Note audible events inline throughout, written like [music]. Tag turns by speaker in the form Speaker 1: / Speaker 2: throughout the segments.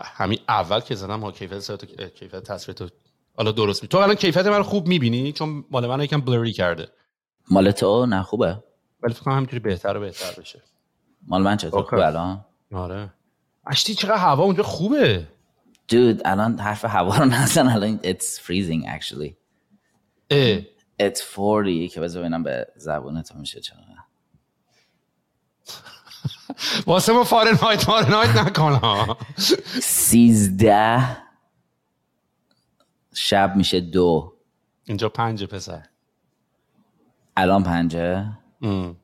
Speaker 1: همین اول که زدم ها کیفیت کیفیت تصویر تو حالا درست می تو الان کیفیت من خوب می‌بینی؟ چون مال من یکم بلری کرده.
Speaker 2: مال تو؟ نه خوبه.
Speaker 1: ولی فکر کنم همینجوری بهتر و بهتر بشه.
Speaker 2: مال من چطور. خوبه الان؟
Speaker 1: آره. اشتی چقدر هوا اونجا خوبه.
Speaker 2: دود الان حرف هوا رو نزن. الان it's freezing actually.
Speaker 1: اه.
Speaker 2: it's 40 که بذار ببینم به زبون تو میشه چرا
Speaker 1: واسه ما فارنهایت فارنهایت نکن ها.
Speaker 2: سیزده شب میشه دو.
Speaker 1: اینجا پنج پسر.
Speaker 2: الان پنجه؟
Speaker 1: ام.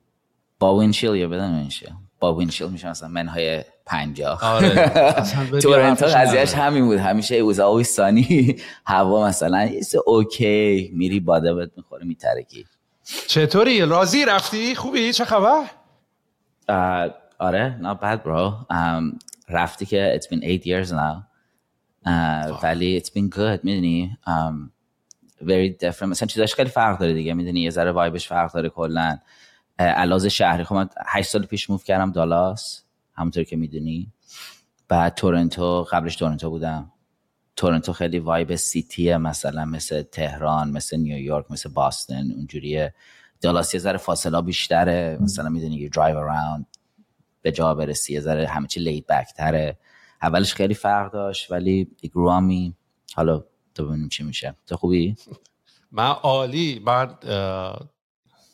Speaker 2: با wind chill یا بدون wind chill؟ با wind chill میشه مثلا منهای پنجاه.
Speaker 1: آره. ببین
Speaker 2: تورنتو قضیهش. همین بود. همیشه was always sunny. [laughs] هوا مثلا it's okay. میری باده بهت می‌خوره میترکی.
Speaker 1: چطوری؟ راضی؟ رفتی؟ خوبی؟ چه خبر؟
Speaker 2: آره not bad bro um, رفتی که it's been eight years now. uh, ولی it's been good می‌دونی؟ um, very different. مثلا چیزاش خیلی فرق داره دیگه می‌دونی؟ یه ذره وایبش فرق داره کلا. علاوه شهری خب من هشت سال پیش موف کردم دالاس همونطور که می‌دونی. بعد تورنتو قبلش تورنتو بودم. تورنتو خیلی وایب سیتیه مثلا مثل تهران مثل نیویورک مثل باستن اونجوریه. دالاس یه ذره فاصله بیشتره مثلا می‌دونی یه درایو اراوند به جا برسی یه ذره همه چی لید بک تره. اولش خیلی فرق داشت ولی گرامی حالا تو ببینیم چی میشه. تو خوبی؟
Speaker 1: من عالی. من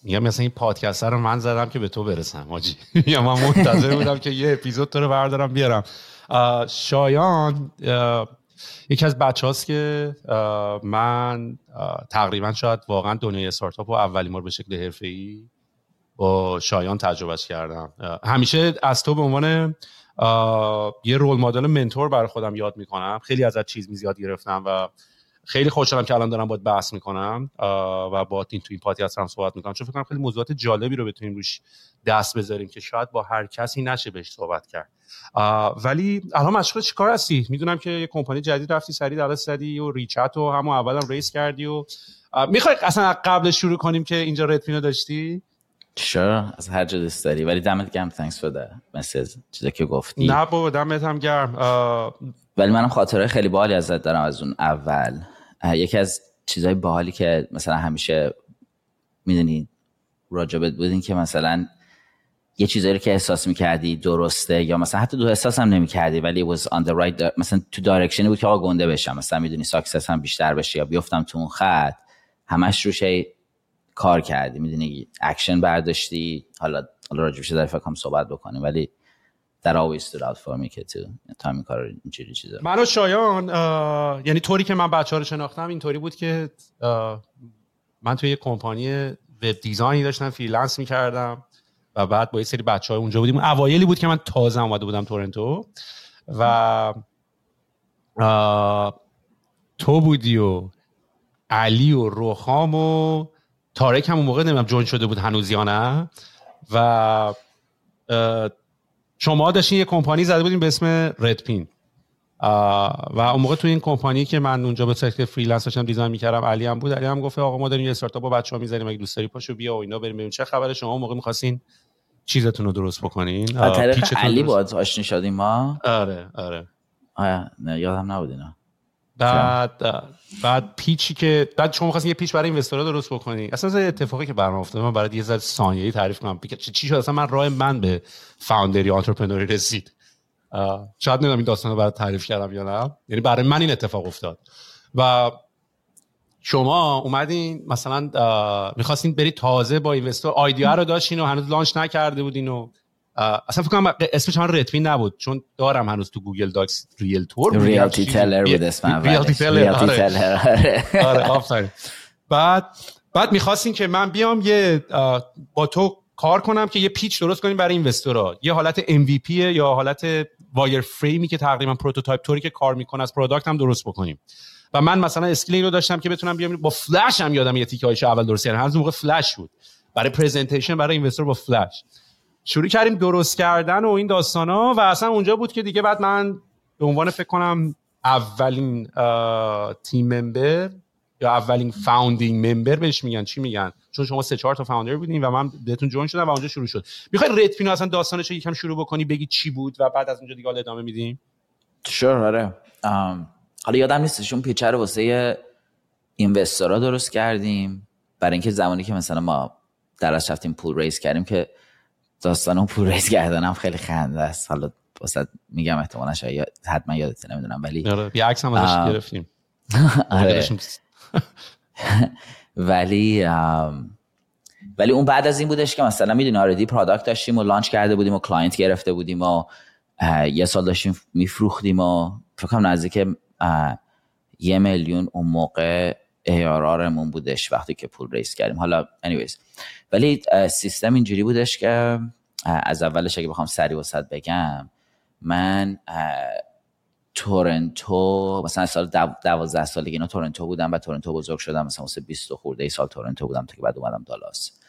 Speaker 1: میگم مثلا این پادکست رو من زدم که به تو برسم حاجی. [laughs] یا من منتظر بودم که یه اپیزود تو رو بردارم بیارم. شایان یکی از بچه هاست که من تقریبا شاید واقعا دنیای استارتاپ و اولین بار به شکل حرفه‌ای با شایان تجربهش کردم. همیشه از تو به عنوان یه رول مدل منتور برای خودم یاد می‌کنم. خیلی ازت چیز میز یاد گرفتم و خیلی خوشحالم که الان دارم باید بحث می‌کنم و با این تو این پادکست هم صحبت می‌کنم. چون فکر کنم خیلی موضوعات جالبی رو بتونیم روش دست بذاریم که شاید با هر کسی نشه بهش صحبت کرد. ولی الان مشغول چیکار هستی؟ می‌دونم که یه کمپانی جدید رفتی سری داره زدی و ریچت و همون اولم ریس کردی و می‌خوای اصلا قبل شروع کنیم که اینجا ردپینو داشتی؟
Speaker 2: چرا از هر جا دوست داری. ولی دمت گرم. Thanks for the message. چیزا که گفتی.
Speaker 1: نه بابا دمت هم گرم. اه،
Speaker 2: ولی منم خاطره خیلی باحالی ازت دارم از اون اول. یکی از چیزهای باحالی که مثلا همیشه می‌دونی راجبت بود این که مثلا یه چیزایی رو که احساس می‌کردی درسته یا مثلا حتی دو احساس هم نمی‌کردی ولی was on the right di- مثلا تو direction ی بود که آقا گنده بشم. مثلا می‌دونی success هم بیشتر بشه یا بیفتم تو اون خط. همش روش هی کار کردی می‌دونی اکشن برداشتی. حالا حالا راجبش در فکر هم صحبت بکنیم ولی that always stood out for که تو تا همین کار اینجوری چیزا.
Speaker 1: من و شایان یعنی طوری که من بچه ها رو شناختم اینطوری بود که من توی یه کمپانی web design ی داشتم freelance می‌کردم و بعد با یه سری بچه های اونجا بودیم. اوایلی بود که من تازه اومده بودم تورنتو و تو بودی و علی و روخام و تارک هم اون موقع نمی‌دونم join شده بود هنوز یا نه. و شما داشتین یه کمپانی زده بودین به اسم RedPin و اون موقع تو این کمپانی که من اونجا به صورت freelance داشتم design می‌کردم علی هم بود. علی هم گفت آقا ما داریم یه استارتاپ با بچه‌ها می‌ذاریم اگه دوست داری پاشو بیا و اینا بریم ببینیم. چه خبره؟ شما اون موقع می‌خواستین چیزتون رو درست بکنین.
Speaker 2: از طریق علی
Speaker 1: درست-
Speaker 2: باید آشنا شدیم ما.
Speaker 1: آره آره.
Speaker 2: آیا نه یادم نبود اینا.
Speaker 1: بعد بعد پیچی که بعد شما خواستین یه پیچ برای اینوستورها درست بکنی. اصلا اتفاقی که برام افتاد من برای یه ذره ثانیه‌ای تعریف کنم. چی شد؟ اصلا من راه من به فاوندری آنترپرنوری رسید. شاید نمی‌دونم این داستان رو برای تعریف کردم یا نه. یعنی برای من این اتفاق افتاد. و شما اومدین مثلا می‌خواستین برید تازه با investor idea رو داشتین و هنوز launch نکرده بودین و اصلا فکر کنم اسمش من RedPin نبود چون دارم هنوز تو Google Docs
Speaker 2: Realtor
Speaker 1: Realty.
Speaker 2: Teller بود اسم
Speaker 1: Realty
Speaker 2: Teller
Speaker 1: آره.
Speaker 2: آره. [laughs]
Speaker 1: آره بعد بعد می‌خواستین که من بیام یه با تو کار کنم که یه pitch درست کنیم برای investor ا. یه حالت MVP یا حالت wireframe ی که تقریبا prototype طوری که کار می‌کنه از product هم درست بکنیم. و من مثلا skill رو داشتم که بتونم بیام با فلش هم یادم یه تیکه هایش اول درست یعنی هنوز موقع فلش بود. برای presentation برای investor با فلش شروع کردیم درست کردن و این داستانا و اصلا اونجا بود که دیگه بعد من به عنوان فکر کنم اولین team member یا اولین founding member بهش میگن. چی میگن؟ چون شما سه چهار تا founder بودین و من بهتون join شدم و اونجا شروع شد. می‌خوای RedPin و اصلا داستانش رو یکم شروع بکنی بگی چی بود و بعد از اونجا دیگه ادامه میدیم؟
Speaker 2: Sure آره. حالا یادم نیست چون pitch رو واسه investor ا درست کردیم. برای اینکه زمانی که مثلا ما درس رفتیم پول raise کردیم که داستان اون پول raise کردن هم خیلی خنده است. حالا واسه میگم احتمالا شاید حتما یادت نمی‌دونم ولی
Speaker 1: آره یه عکس هم ازش گرفتیم. [laughs]
Speaker 2: آره. [laughs] ولی ولی اون بعد از این بودش که مثلا می‌دونی already product داشتیم و launch کرده بودیم و client گرفته بودیم و یه سال داشتیم میفروختیم و فکر کنم نزدیک یه میلیون اون موقع ARRمون بودش وقتی که پول ریس کردیم. حالا anyways. ولی سیستم اینجوری بودش که از اولش اگه بخوام سری وسط بگم من تورنتو مثلا سال دوازده سالگی اینا تورنتو بودم و تورنتو بزرگ شدم. مثلا واسه 20 خورده ای سال تورنتو بودم تا که بعد اومدم دالاس.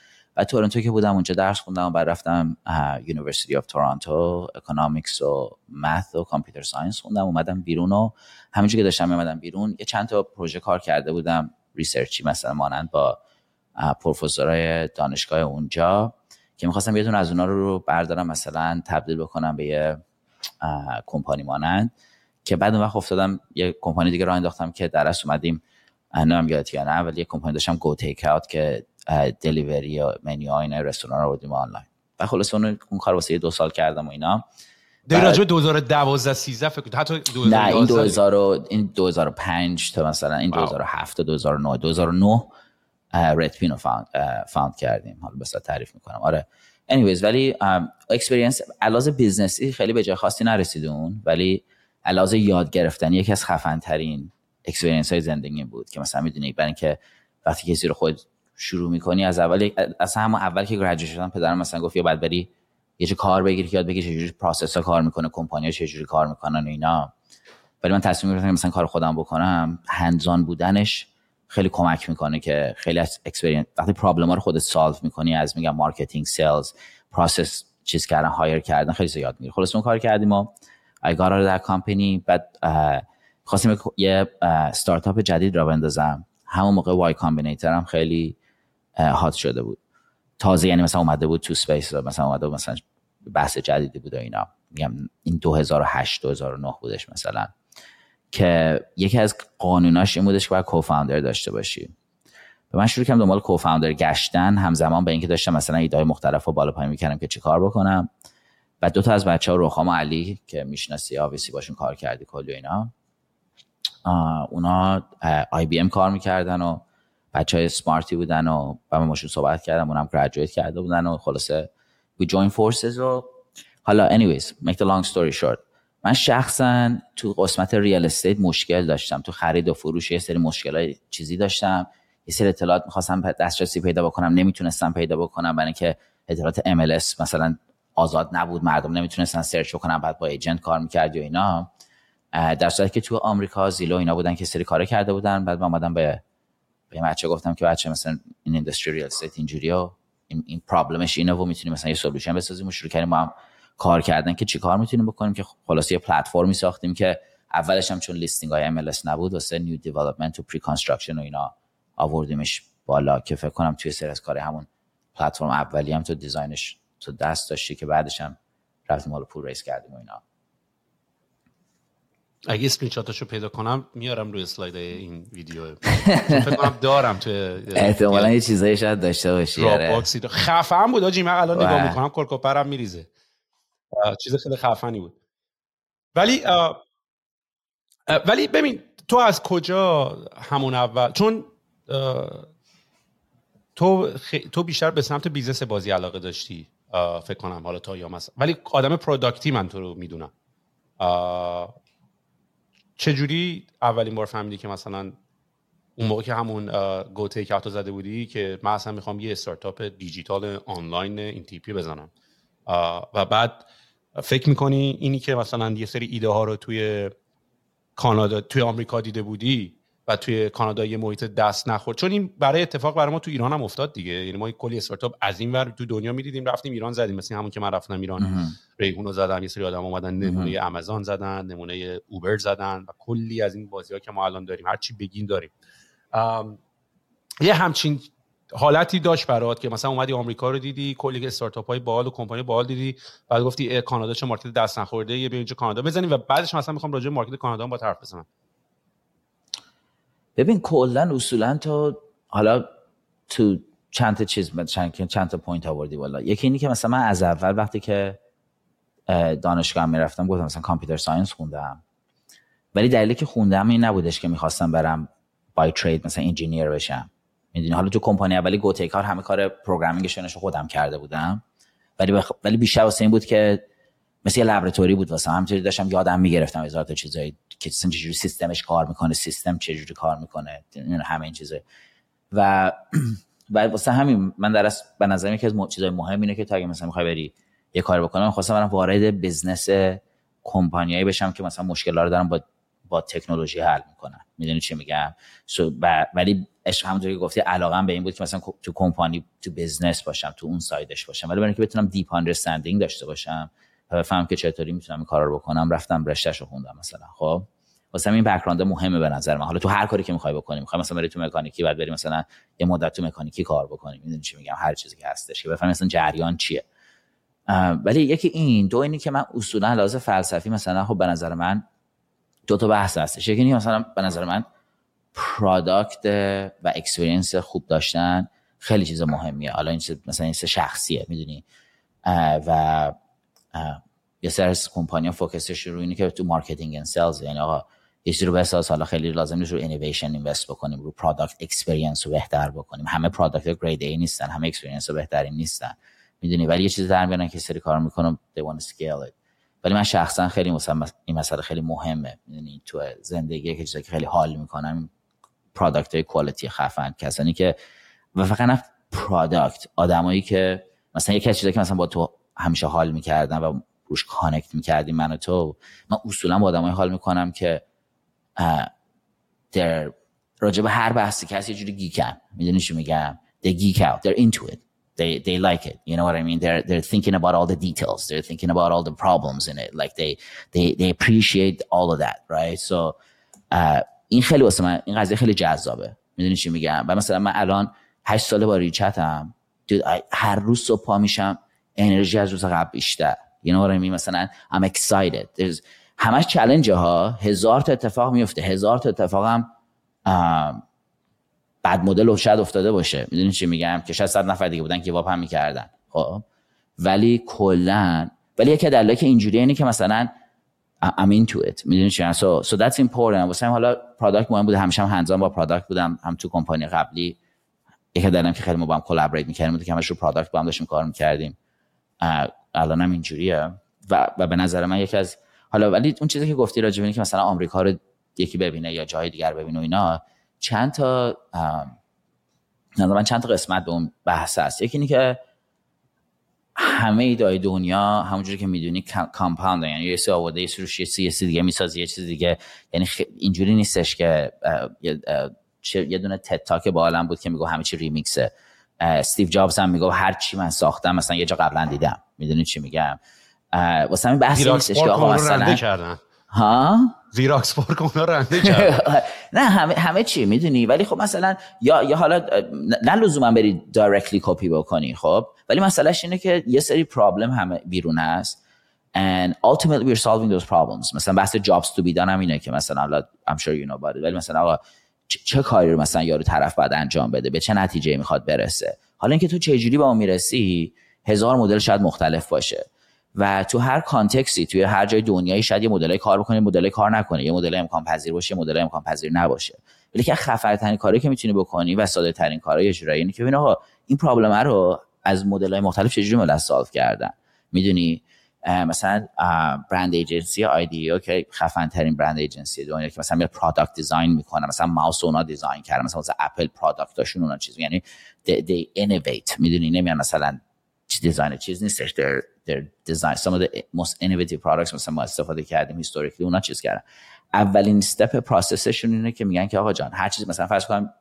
Speaker 2: و تورنتو که بودم اونجا درس خوندم و بعد رفتم University of Toronto economics و math و computer science خوندم. اومدم بیرون و همینجوری که داشتم اومدم بیرون یه چند تا پروژه کار کرده بودم research ی مثلا مانند با پروفسورای دانشگاه اونجا که می‌خواستم یه از اونا رو بردارم مثلا تبدیل بکنم به یه کمپانی مانند که بعد اون وقت افتادم یه کمپانی دیگه راه انداختم که درس اومدیم نمی‌دونم یادت یا نه ولی یه کمپانی داشتم Go Takeout که دلیوری یا منیو این رستوران رو بردیم آنلاین. و خلاص اون اون کار واسه دو سال کردم و اینا.
Speaker 1: در راجع 2012 13 فکر حتی 2011
Speaker 2: نه این 2000 این 2005 تا مثلا این 2007 تا 2009 2009 رد پینو فاوند فاوند کردیم. حالا بس تعریف می‌کنم. آره. Anyways ولی اکسپریانس علاوه بیزنسی خیلی به جای خاصی نرسید اون. ولی علاوه یاد گرفتن یکی از خفن ترین experience های زندگی بود که مثلا می‌دونی برای اینکه وقتی کسی رو خود شروع می‌کنی؟ از اول از همون اول که graduate شدم پدرم مثلا گفت یا باید بری یه چه کار بگیری که یاد بگیری چجوری process ها کار می‌کنه کمپانی ها چجوری کار می‌کنن و اینا. ولی من تصمیم گرفتم مثلا کار خودم بکنم. hands-on بودنش خیلی کمک می‌کنه که خیلی از experience وقتی problem ها رو خودت solve می‌کنی از میگم marketing sales process چیز کردن hire کردن خیلی زیاد می‌گیره خلاص اون کار کردیم و I got that company بعد خواستیم یه ستارتاپ جدید راه بندازم. همون موقع Y Combinator هم خیلی hot شده بود. تازه یعنی مثلا اومده بود تو space مثلا اومده بود مثلا بحث جدیدی بود و اینا. میگم این 2008 2009 بودش مثلا. که یکی از قانوناش این بودش که باید co-founder داشته باشی. بعد من شروع کردم دنبال co-founder گشتن همزمان به اینکه داشتم مثلا ایده مختلف رو بالا پایین می‌کردم که چه کار بکنم. و دو تا از بچه ها روخام علی که می‌شناسی آویسی باشون کار کردی کلی اینا اونا IBM کار می‌کردن و بچه های smart ی بودن و با من باهاشون صحبت کردم اونم graduate کرده بودن و خلاصه we join forces و حالا anyways make the long story short. من شخصا تو قسمت real estate مشکل داشتم تو خرید و فروش یه سری مشکل های چیزی داشتم. یه سری اطلاعات می‌خواستم دسترسی پیدا بکنم نمی‌تونستم پیدا بکنم برای اینکه اطلاعات MLS مثلا آزاد نبود مردم نمی‌تونستن سرچ کنن بعد با agent کار می‌کردی و اینا. در صورتی که تو آمریکا Zillow اینا بودن که سری کار کرده بودن بعد من اومدم به به بچه گفتم که بچه مثلا این industry real estate اینجوریه این این problem ش اینه و می‌تونیم مثلا یه solution بسازیم و شروع کردیم ما هم کار کردن که چیکار می‌تونیم بکنیم که خلاص یه پلتفرمی ساختیم که اولش هم چون listing های MLS نبود واسه new development و pre-construction و اینا آوردیمش بالا که فکر کنم توی سر از کار همون پلتفرم اولی هم تو design ش تو دست داشتی که بعدش هم رفتیم حالا پول raise کردیم و اینا.
Speaker 1: اگه اسکرین شاتاشو پیدا کنم میارم روی اسلاید این ویدیو. فکر کنم دارم تو
Speaker 2: احتمالا یه چیزایی شاید داشته باشی
Speaker 1: آره. خفن بود آجی من الان نگاه می‌کنم کرک و پرم میریزه. چیز خیلی خفنی بود. ولی ولی ببین تو از کجا همون اول چون تو تو بیشتر به سمت business بازی علاقه داشتی فکر کنم حالا تا یا مثلا ولی آدم product ی من تو رو می‌دونم. چجوری اولین بار فهمیدی که مثلا اون موقع که همون گو تیک زده بودی که من اصلا می‌خوام یه استارتاپ دیجیتال آنلاین این تیپی بزنم؟ و بعد فکر می‌کنی اینی که مثلا یه سری ایده ها رو توی کانادا توی آمریکا دیده بودی و توی کانادا یه محیط دست نخورد چون این برای اتفاق برای ما تو ایران هم افتاد دیگه. یعنی ما کلی استارتاپ از این ور تو دنیا می‌دیدیم رفتیم ایران زدیم. مثل همون که من رفتم ایران. ریحون رو زدم یه سری آدم اومدن نمونه آمازون زدن نمونه اوبر زدن و کلی از این بازی ها که ما الان داریم هر چی بگین داریم. یه همچین حالتی داشت برات که مثلا اومدی آمریکا رو دیدی کلی استارتاپ های باحال و کمپانی باحال دیدی بعد گفتی کانادا چه market دست نخورده یه اینجا کانادا بزنیم و بعدش مثلا می‌خوام راجع market کانادا با تو حرف بزنم.
Speaker 2: ببین کلا اصولا تو حالا تو چند تا چیز چند چند تا point آوردی والا یکی اینی که مثلا من از اول وقتی که دانشگاه می‌رفتم گفتم مثلا computer science خوندم. ولی دلیلی که خوندم این نبودش که می‌خواستم برم by trade مثلا engineer بشم. می‌دونی حالا تو کمپانی اولی گوتیکار همه کار programming ش خودم کرده بودم. ولی بخ... ولی بیشتر واسه این بود که مثل یه laboratory بود واسه همینطوری داشتم یادم می‌گرفتم هزار تا چیزایی که چجوری سیستمش کار می‌کنه سیستم چجوری کار می‌کنه همه این چیزا. و [clears throat] و واسه همین من در به نظر یکی از چیزای مهم اینه که تا اگه مثلا می‌خوای بری یه کار بکنم خواستم برم وارد business کمپانیایی بشم که مثلا مشکل رو دارم با با تکنولوژی حل می‌کنن می‌دونی چی میگم؟ ولی عشق همونطوری که گفتی علاقم به این بود که مثلا تو کمپانی تو business باشم تو اون side ش باشم. ولی برای اینکه بتونم deep understanding داشته باشم و بفهمم که چطوری می‌تونم این کارا رو بکنم. رفتم رشتهشو خوندم مثلا. خب واسه این background مهمه به نظر من. حالا تو هر کاری که می‌خوای بکنی می‌خوای مثلا بری تو مکانیکی بعد بری مثلا یه مدت تو مکانیکی کار بکنی. می‌دونی چی میگم؟ هر چیزی که هستش که بفهمی مثلا جریان چیه. ولی یکی این دو اینی که من اصولا لحاظ فلسفی مثلا خب به نظر من دو تا بحث هستش. یکی مثلا به نظر من product و experience خوب داشتن خیلی چیز مهمیه. حالا این مثلا این شخصیه می‌دونی؟ و یه سری از کمپانی focus ش رو اینه که تو marketing and sales یعنی آقا یه چیزی رو بساز حالا خیلی لازم نیست رو innovation invest بکنیم رو product experience رو بهتر بکنیم. همه product grade A نیستن همه experience رو بهترین نیستن. می‌دونی؟ ولی یه چیز در میارن که سری کار می‌کنم they want to scale it. ولی من شخصا خیلی مثلا این مسئله خیلی مهمه. می‌دونی؟ تو زندگی که چیزی که خیلی حال می‌کنم product های quality خفن. کسانی که و فقط نه product آدمایی که مثلا یکی از چیزایی که مثلا با تو همیشه حال می‌کردن و روش connect می‌کردیم من و تو. من اصولا با آدمای حال می‌کنم که در راجع به هر بحثی هست یه جوری geek ن می‌دونی چی میگم؟ They geek out. They're into it. They they like it. You know what i mean? They're they're thinking about all the details. They're thinking about all the problems in it. Like they they they appreciate all of that right? So uh, این خیلی واسه من این قضیه خیلی جذابه. می‌دونی چی میگم؟ و مثلا من الان هشت ساله با ریچتم. هر روز صبح پا میشم. انرژی از روز قبل بیشتر. You know what I mean? مثلا I'm excited. There's همش چلنج ها هزار تا اتفاق میفته هزار تا اتفاق هم بعد مدل شاید افتاده باشه. می‌دونی چی میگم؟ که شاید صد نفر دیگه بودن که هم می‌کردن. خب؟ ولی کلا ولی یکی دلیلی که اینجوری اینه که مثلا I'm into it. می‌دونی چی؟ So so that's important. واسه حالا product مهم بوده. همیشه هم hands-on با product بودم. هم تو کمپانی قبلی. یکی دلیلم که خیلی ما با هم collaborate می‌کردیم که همش رو product با هم داشتیم کار می‌کردیم. الان هم اینجوریه. و, و به نظر من یکی از حالا ولی اون چیزی که گفتی راجع که مثلا آمریکا رو یکی ببینه یا جای دیگر ببینه و اینا چند تا من چند تا قسمت به اون بحث هست. یکی اینه که همه ایدای دنیا همونجوری که می‌دونی کامپاند یعنی یه سی آورده یه روش یه سی دیگه می‌سازه یه چیز دیگه. یعنی اینجوری نیستش که یه دونه تت تاک با عالم بود که میگو همه چی ریمیکسه. استیو جابز هم میگو هر چی من ساختم مثلا یه جا قبلا دیدم. می‌دونی چی میگم؟ واسه همین بحث نیستش که آقا مثلا ها؟
Speaker 1: ویراکس پارک اونا رنده [laughs]
Speaker 2: نه همه همه چی می‌دونی؟ ولی خب مثلا یا یا حالا نه لزوما بری دایرکتلی کپی بکنی خب؟ ولی مسئلهش اینه که یه سری پرابلم همه بیرون هست. And ultimately we're solving those problems. مثلا بحث to be done هم اینه که مثلا حالا I'm sure you know about it ولی مثلا آقا چه کاری رو مثلا یارو طرف باید انجام بده؟ به چه نتیجه می‌خواد برسه؟ حالا اینکه تو چه جوری با اون می‌رسی هزار مدل شاید مختلف باشه. و تو هر کانتکسی توی هر جای دنیایی شاید یه مدل کار بکنه مدل کار نکنه یه مدل امکان پذیر باشه یه مدل امکان پذیر نباشه. ولی که خفن ترین کاری که می‌تونی بکنی و ساده ترین کارهای اجرایی اینه که ببین آقا این problem رو از مدل های مختلف چجوری مدل solve کردن؟ می‌دونی؟ مثلا brand agency IDEO که خفن ترین brand agency دنیا که مثلا میاد product design می‌کنه مثلا ماوس اونا design کرده مثلا, مثلا Apple product اشون اونا چیز یعنی they, they innovate می‌دونی؟ نمیان مثلا design چیز نیستش در در design some of the most products مثلا ما استفاده کردیم historically اونا چیز کردن. اولین step process شون اینه که میگن که آقا جان هر چیز مثلا فرض کنم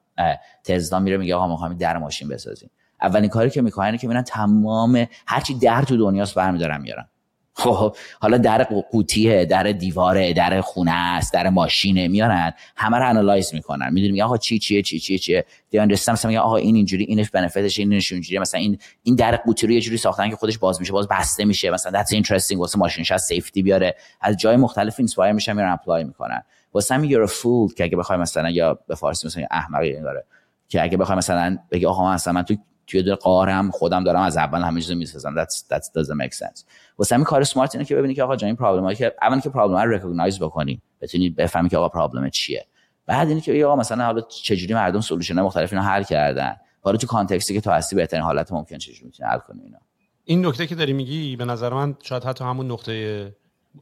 Speaker 2: تسلا میره میگه آقا ما می‌خوایم در ماشین بسازیم. اولین کاری که می‌کنن که میرن تمام هرچی در تو دنیاست برمیدارن میارن. خب حالا در قوطیه در دیواره در خونه است در ماشینه میارن همه رو analyze می‌کنن. می‌دونی آقا چی چیه چی چیه چیه؟ they understand مثلا آقا این اینجوری اینش benefit ش اینش اینجوری مثلا این این در قوطی رو یه جوری ساختن که خودش باز میشه باز بسته میشه. مثلا that's interesting واسه ماشین شاید safety بیاره. از جای مختلف inspire میشن میرن apply می‌کنن. واسه همین you're a fool که اگه بخوای مثلا یا به فارسی مثلا احمقی داره که اگه بخوای مثلا بگی آقا مثلا من تو توی دل غارم خودم دارم از اول همه چیزو می‌سازم. That's that doesn't make sense. واسه همین کار smart اینه که ببینی که آقا جان این problem ایی که اول که problem رو recognize بکنی. بتونی بفهمی که آقا problem چیه. بعد اینه که آقا مثلا حالا چجوری مردم solution مختلف اینا حل کردن. حالا تو context ی که تو هستی بهترین حالت ممکن چجوری می‌تونی حل کنی اینا.
Speaker 1: این نکته که داری میگی به نظر من شاید حتی همون نقطه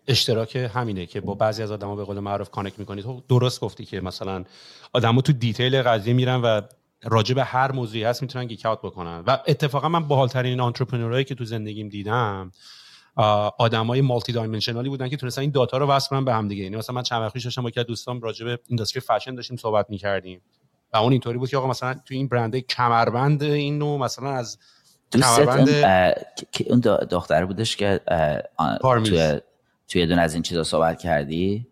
Speaker 1: اشتراک همینه که با بعضی از آدما به قول معروف connect می‌کنید درست گفتی که مثلا آدما تو detail قضیه میرن و راجع به هر موضوعی هست می‌تونن geek out بکنن. و اتفاقا من باحالترین entrepreneur ایی که تو زندگیم دیدم آدمای multi-dimensional ی بودن که تونستن این dot ها رو وصل کنن به هم دیگه. یعنی مثلا من چند وقتی داشتم با یکی دوستام راجع به industry fashion داشتیم صحبت می‌کردیم. و اون اینطوری بود که آقا مثلا تو این برند کمربند این نوع مثلا از
Speaker 2: کمربند اون دختر بودش که توی توی دون از این چیزا صحبت کردی؟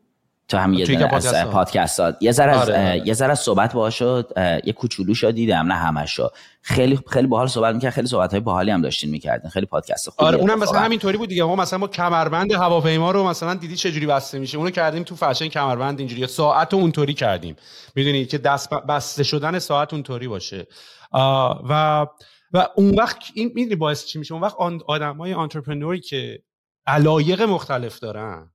Speaker 2: تو هم یه ذره از پادکست ها. یه ذره از آره. یه ذره صحبت باهاش شد. یه کوچولو شد دیدم نه همشو خیلی خیلی باحال صحبت می‌کرد خیلی صحبت های باحالی هم داشتین می‌کردین خیلی پادکست خوبی
Speaker 1: آره اونم مثلا همینطوری بود دیگه. ما مثلا ما کمربند هواپیما رو مثلا دیدی چه جوری بسته میشه؟ اونو کردیم تو فشن کمربند اینجوری. ساعت رو اونطوری کردیم. می‌دونی که دست بسته شدن ساعت اونطوری باشه. و و اون وقت این می‌دونی باعث چی میشه؟ اون وقت آدمای entrepreneur ی که علایق مختلف دارن.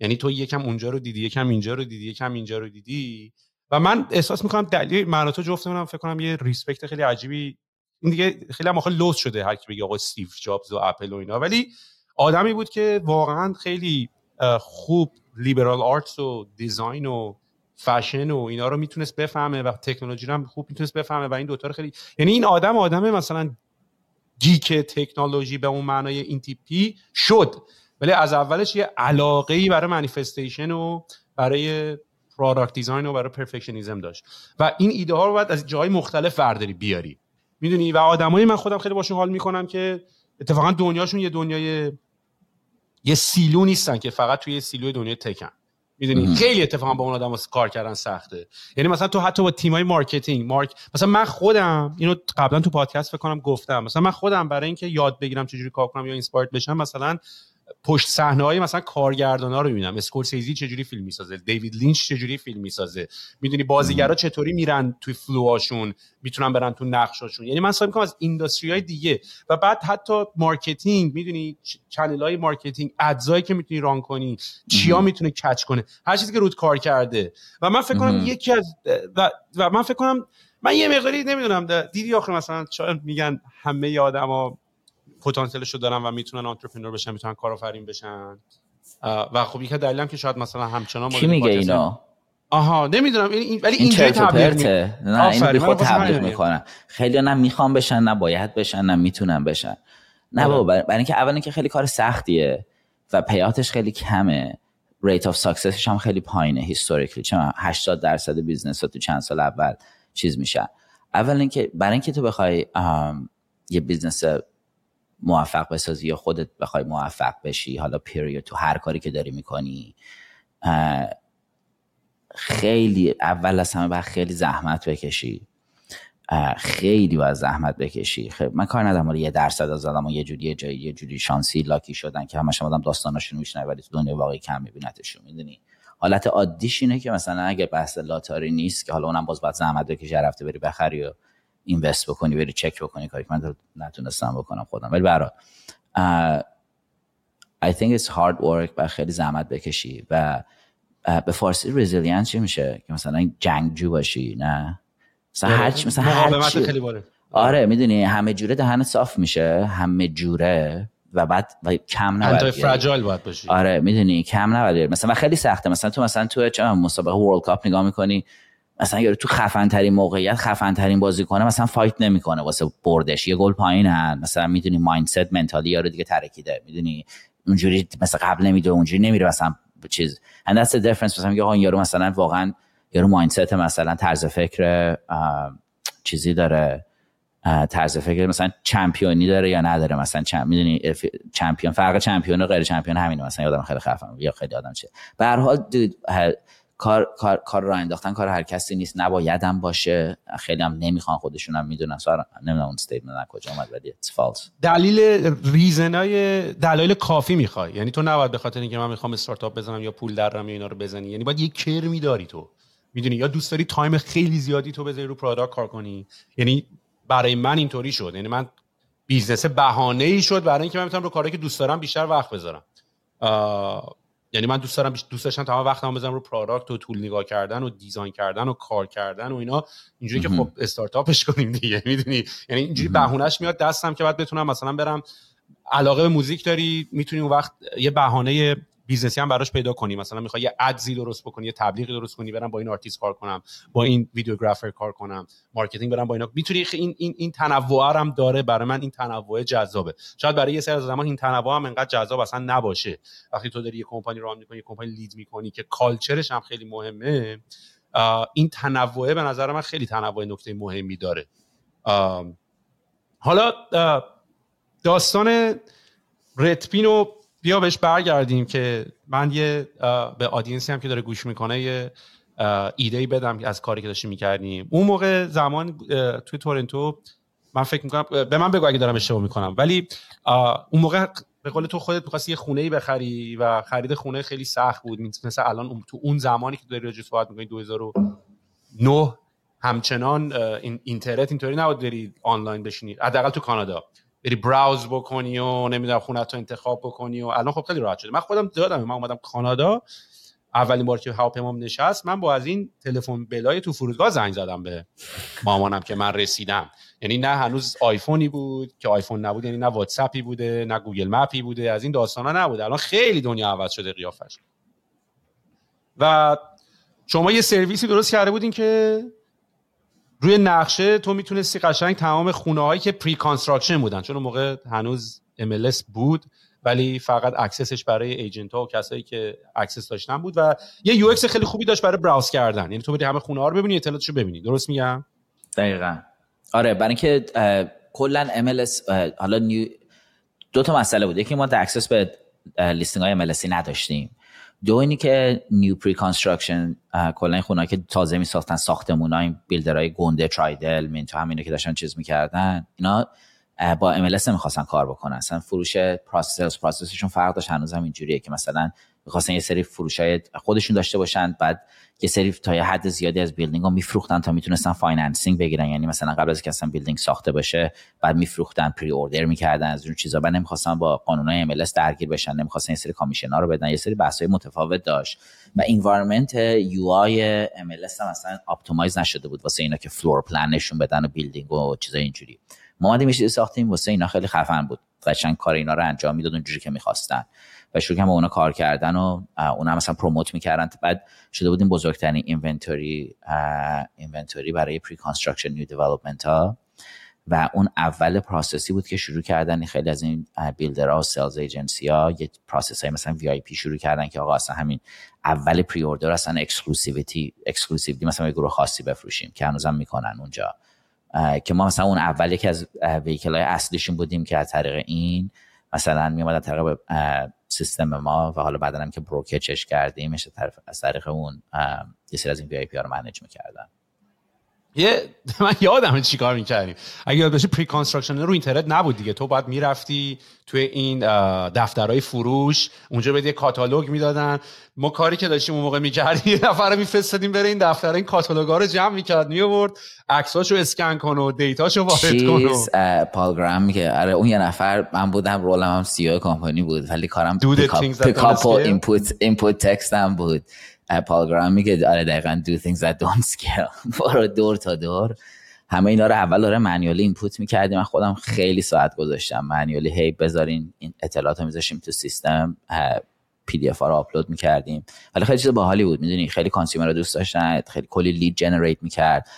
Speaker 1: یعنی تو یکم اونجا رو دیدی یکم اینجا رو دیدی یکم اینجا رو دیدی. و من احساس می‌کنم دلیل من تو جفتمونم فکر کنم یه respect خیلی عجیبی این دیگه خیلی هم لوس شده هر کی بگه آقا استیو جابز و اپل و اینا. ولی آدمی بود که واقعا خیلی خوب liberal arts و design و فشن و اینا رو می‌تونست بفهمه و تکنولوژی رو هم خوب می‌تونست بفهمه و این دوتا رو خیلی یعنی این آدم آدم مثلا geek تکنولوژی به اون معنای این تیپی شد. ولی از اولش یه علاقه ای برای manifestation و برای product design و برای perfectionism داشت. و این ایده ها رو باید از جای مختلف برداری بیاری. می‌دونی؟ و آدمایی من خودم خیلی باشون حال می‌کنم که اتفاقا دنیاشون یه دنیای یه silo نیستن که فقط توی silo دنیای tech ن می‌دونی؟ خیلی اتفاقا با اون آدم کار کردن سخته. یعنی مثلا تو حتی با تیمای مارکتینگ مارک مثلا من خودم اینو قبلا تو پادکست فکر کنم گفتم. مثلا من خودم برای اینکه یاد بگیرم چجوری کار کنم یا inspired بشم مثلا پشت صحنه های مثلا کارگردان ها رو می‌بینم. اسکورسیزی چجوری فیلم می‌سازه؟ دیوید لینچ چجوری فیلم می‌سازه؟ می‌دونی بازیگرا چطوری میرن توی flow هاشون؟ می‌تونن برن تو نقشاشون؟ یعنی من سعی می‌کنم از industry های دیگه و بعد حتی marketing می‌دونی channel های marketing ads ایی که می‌تونی run کنی چیا می‌تونه catch کنه؟ هر چیزی که رود کار کرده. و من فکر کنم یکی از و, و من فکر کنم من یه مقداری نمی‌دونم دیدی آخر مثلا میگن همه آدما پتانسیلش رو دارن و می‌تونن entrepreneur بشن می‌تونن کارآفرین بشن. و خب یک دلیلم که شاید مثلا همچنان
Speaker 2: کی میگه اینا؟
Speaker 1: آها نمی‌دونم
Speaker 2: این ولی اینجوری تبلیغ نه این بی خود تبلیغ می‌کنن خیلی نه می‌خوام بشن نه باید بشن نه می‌تونن بشن. نه آره. بابا برای اینکه اولا که خیلی کار سختیه و payout ش خیلی کمه. rate of success ش هم خیلی پایینه historically چون 80 درصد business ها تو چند سال اول چیز میشن. اول اینکه برای اینکه تو بخوای یه business موفق بسازی یا خودت بخوای موفق بشی حالا period تو هر کاری که داری می‌کنی. خیلی اول از همه باید خیلی زحمت بکشی. خیلی باید زحمت بکشی. خیلی من کار ندارم یه درصد از آدم یه جوری جایی یه جوری شانسی لاکی شدن که همش آدم داستاناشون میشنه ولی تو دنیا واقعی کم میبینتشون می‌دونی؟ حالت عادیش اینه که مثلا اگه بحث لاتاری نیست که حالا اونم باز باید زحمت بکشی رفته بری بخری و اینوست بکنی بری چک بکنی کاری که من نتونستم بکنم خودم. ولی برای I think it's hard work و خیلی زحمت بکشی. و به فارسی resilience چی میشه؟ که مثلا جنگجو باشی نه؟ مثلا هر مثلا هر چی.
Speaker 1: خیلی
Speaker 2: آره می‌دونی همه جوره دهنت صاف میشه همه جوره و بعد و کم
Speaker 1: اینتای
Speaker 2: نباید.
Speaker 1: fragile باید باشی.
Speaker 2: آره می‌دونی کم نباید. مثلا و خیلی سخته. مثلا تو مثلا تو چه مسابقه World Cup نگاه می‌کنی مثلا یارو تو خفن ترین موقعیت خفن ترین بازی کنه مثلا fight نمی‌کنه واسه بردش. یه گل پایینن. مثلا می‌دونی mindset mentally یارو دیگه ترکیده. می‌دونی؟ اونجوری مثلا قبل نمیده اونجوری نمیره مثلا چیز. And that's the difference. مثلا میگه یارو مثلا واقعا یارو مایندست مثلا طرز فکر چیزی داره. طرز فکر مثلا چمپیونی داره یا نداره. مثلا چم... می‌دونی؟ چمپیون فرق چمپیون و غیر چمپیون همینه. مثلا یادم خیلی خفن یا خیلی آدم چیه. به هر حال کار کار کار را انداختن کار هر کسی نیست. نبایدم باشه. خیلی هم نمی‌خوان خودشونم می‌دونن. سوال نمی‌دونم اون استیتمنت کجا اومد ولی false.
Speaker 1: دلیل reason های دلایل کافی می‌خوای. یعنی تو نباید به خاطر اینکه من می‌خوام استارتاپ بزنم یا پول درم یا اینا رو بزنی. یعنی باید یه کرمی داری تو. می‌دونی؟ یا دوست داری time خیلی زیادی تو بذاری رو product کار کنی. یعنی برای من اینطوری شد. یعنی من business بهانه ای شد برای اینکه من بتونم رو کاری که دوست دارم بیشتر وقت بذارم. یعنی من دوست دارم دوست داشتم تمام وقتم بذارم رو product و tool نگاه کردن و design کردن و کار کردن و اینا. اینجوری که خب استارتاپش کنیم دیگه [laughs] می‌دونی؟ یعنی اینجوری بهونه‌ش میاد دستم که بعد بتونم مثلا برم علاقه به music داری می‌تونی اون وقت یه بهانه business ی هم براش پیدا کنی. مثلا می‌خوای یه ads ی درست بکنی یه تبلیغی درست کنی برم با این آرتیست کار کنم با این videographer کار کنم marketing برم با اینا. می‌تونی این این این تنوع هم داره برای من این تنوع جذابه. شاید برای یه سری آدما این تنوع هم انقدر جذاب اصلا نباشه. وقتی تو داری یه کمپانی run می‌کنی یه کمپانی lead می‌کنی که culture ش هم خیلی مهمه این تنوع به نظر من خیلی تنوع نکته مهمی داره. حالا داستان رتپین رو بیا بهش برگردیم که من یه به آدینسی هم که داره گوش می‌کنه یه ایده ای بدم از کاری که داشتیم می‌کردیم. اون موقع زمان توی تورنتو من فکر می‌کنم به من بگو اگه دارم اشتباه می‌کنم. ولی اون موقع به قول تو خودت می‌خواستی یه خونه ای بخری و خرید خونه خیلی سخت بود. مثل الان تو اون زمانی که داری راجع صحبت می‌کنی 2009 همچنان این اینترنت اینطوری نبود بری آنلاین بشینی. حداقل تو کانادا. بری browse بکنی و نمی‌دونم خونه تو انتخاب بکنی و الان خب خیلی راحت شده. من خودم دادم من اومدم کانادا. اولین بار که هواپیمام نشست من با از این تلفنای تو فرودگاه زنگ زدم به مامانم که من رسیدم. یعنی نه هنوز آیفونی بود که آیفون نبود یعنی نه واتساپی بوده نه Google Map ی بوده از این داستانا نبوده. الان خیلی دنیا عوض شده قیافش. و شما یه سرویسی درست کرده بودین که روی نقشه تو می‌تونستی قشنگ تمام خونه هایی که pre-construction بودن چون موقع هنوز MLS بود ولی فقط access ش برای agent ها و کسایی که access داشتن بود و یه UX خیلی خوبی داشت برای browse کردن. یعنی تو بری همه خونه ها رو ببینی اطلاعاتشو ببینی. درست میگم؟
Speaker 2: دقیقا. آره برای اینکه کلا MLS حالا new دو تا مسئله بود. یکی ما access به listing های MLS نداشتیم. دو اینی که new pre-construction کلا این خونه که تازه می ساختن ساختمون های builder های گنده Tridel، Minto همینه که داشتن چیز می‌کردن اینا با MLS نمی‌خواستن کار بکنن. اصلا فروش process process شون فرق داشت هنوز هم اینجوریه که مثلا می‌خواستن یه سری فروش های خودشون داشته باشن بعد یه سری تا یه حد زیادی از building ها میفروختن تا می‌تونستن financing بگیرن. یعنی مثلا قبل از اینکه اصلا building ساخته باشه بعد میفروختن pre-order می‌کردن از اون چیزا. بعد نمی‌خواستن با قانونهای MLS درگیر بشن نمی‌خواستن یه سری commission ها رو بدن. یه سری بحث متفاوت داشت. و environment UI ام هم اصلا optimize نشده بود واسه اینا که floor plan نشون بدن و building و چیزای اینجوری. ما اومدیم ساختیم واسه اینا خیلی خفن بود. قشنگ کار اینا رو انجام می‌داد اونجوری که می‌خواستن. و شروع کردن اونا کار کردن و اونا مثلا promote می‌کردن. بعد شده بودیم بزرگترین inventory inventory برای pre-construction new development ها و اون اول process ی بود که شروع کردن. خیلی از این builder ها و sales agency ها یه process های مثلا VIP شروع کردن که آقا اصلا همین اول pre-order اصلا exclusivity exclusively مثلا یه گروه خاصی بفروشیم که هنوزم می‌کنن اونجا. که ما مثلا اون اول یکی از vehicle های اصلیشون بودیم که از طریق این مثلا می اومدن طریق سیستم ما و حالا بعدا هم که brokerage ش کردیم از طریق اون یه سری از این VIP ها رو manage می‌کردن.
Speaker 1: یه [laughs] من یادم چی کار می‌کردیم. اگه یاد باشه pre-construction رو اینترنت نبود دیگه. تو باید می‌رفتی توی این دفترهای فروش اونجا بهت یه کاتالوگ می‌دادن. ما کاری که داشتیم اون موقع می‌کردیم یه نفر رو میفرستادیم بره این دفتر این کاتالوگا رو جمع می‌کرد میاورد عکساشو اسکن کنه و data شو وارد کن
Speaker 2: و Paul Graham میگه آره اون یه نفر من بودم role م هم CEO کمپانی بود ولی کارم pick up و input input text هم بود. Paul Graham میگه آره دقیقا do things that don't scale. [laughs] برو دور تا دور. همه اینا رو اول داره manually input می‌کردیم من خودم خیلی ساعت گذاشتم manually هی بذارین این اطلاعات رو میذاشتیم تو سیستم. PDF رو آپلود می‌کردیم. ولی خیلی چیز باحالی بود می‌دونی؟ خیلی consumer رو دوست داشتن. خیلی کلی lead generate می‌کرد.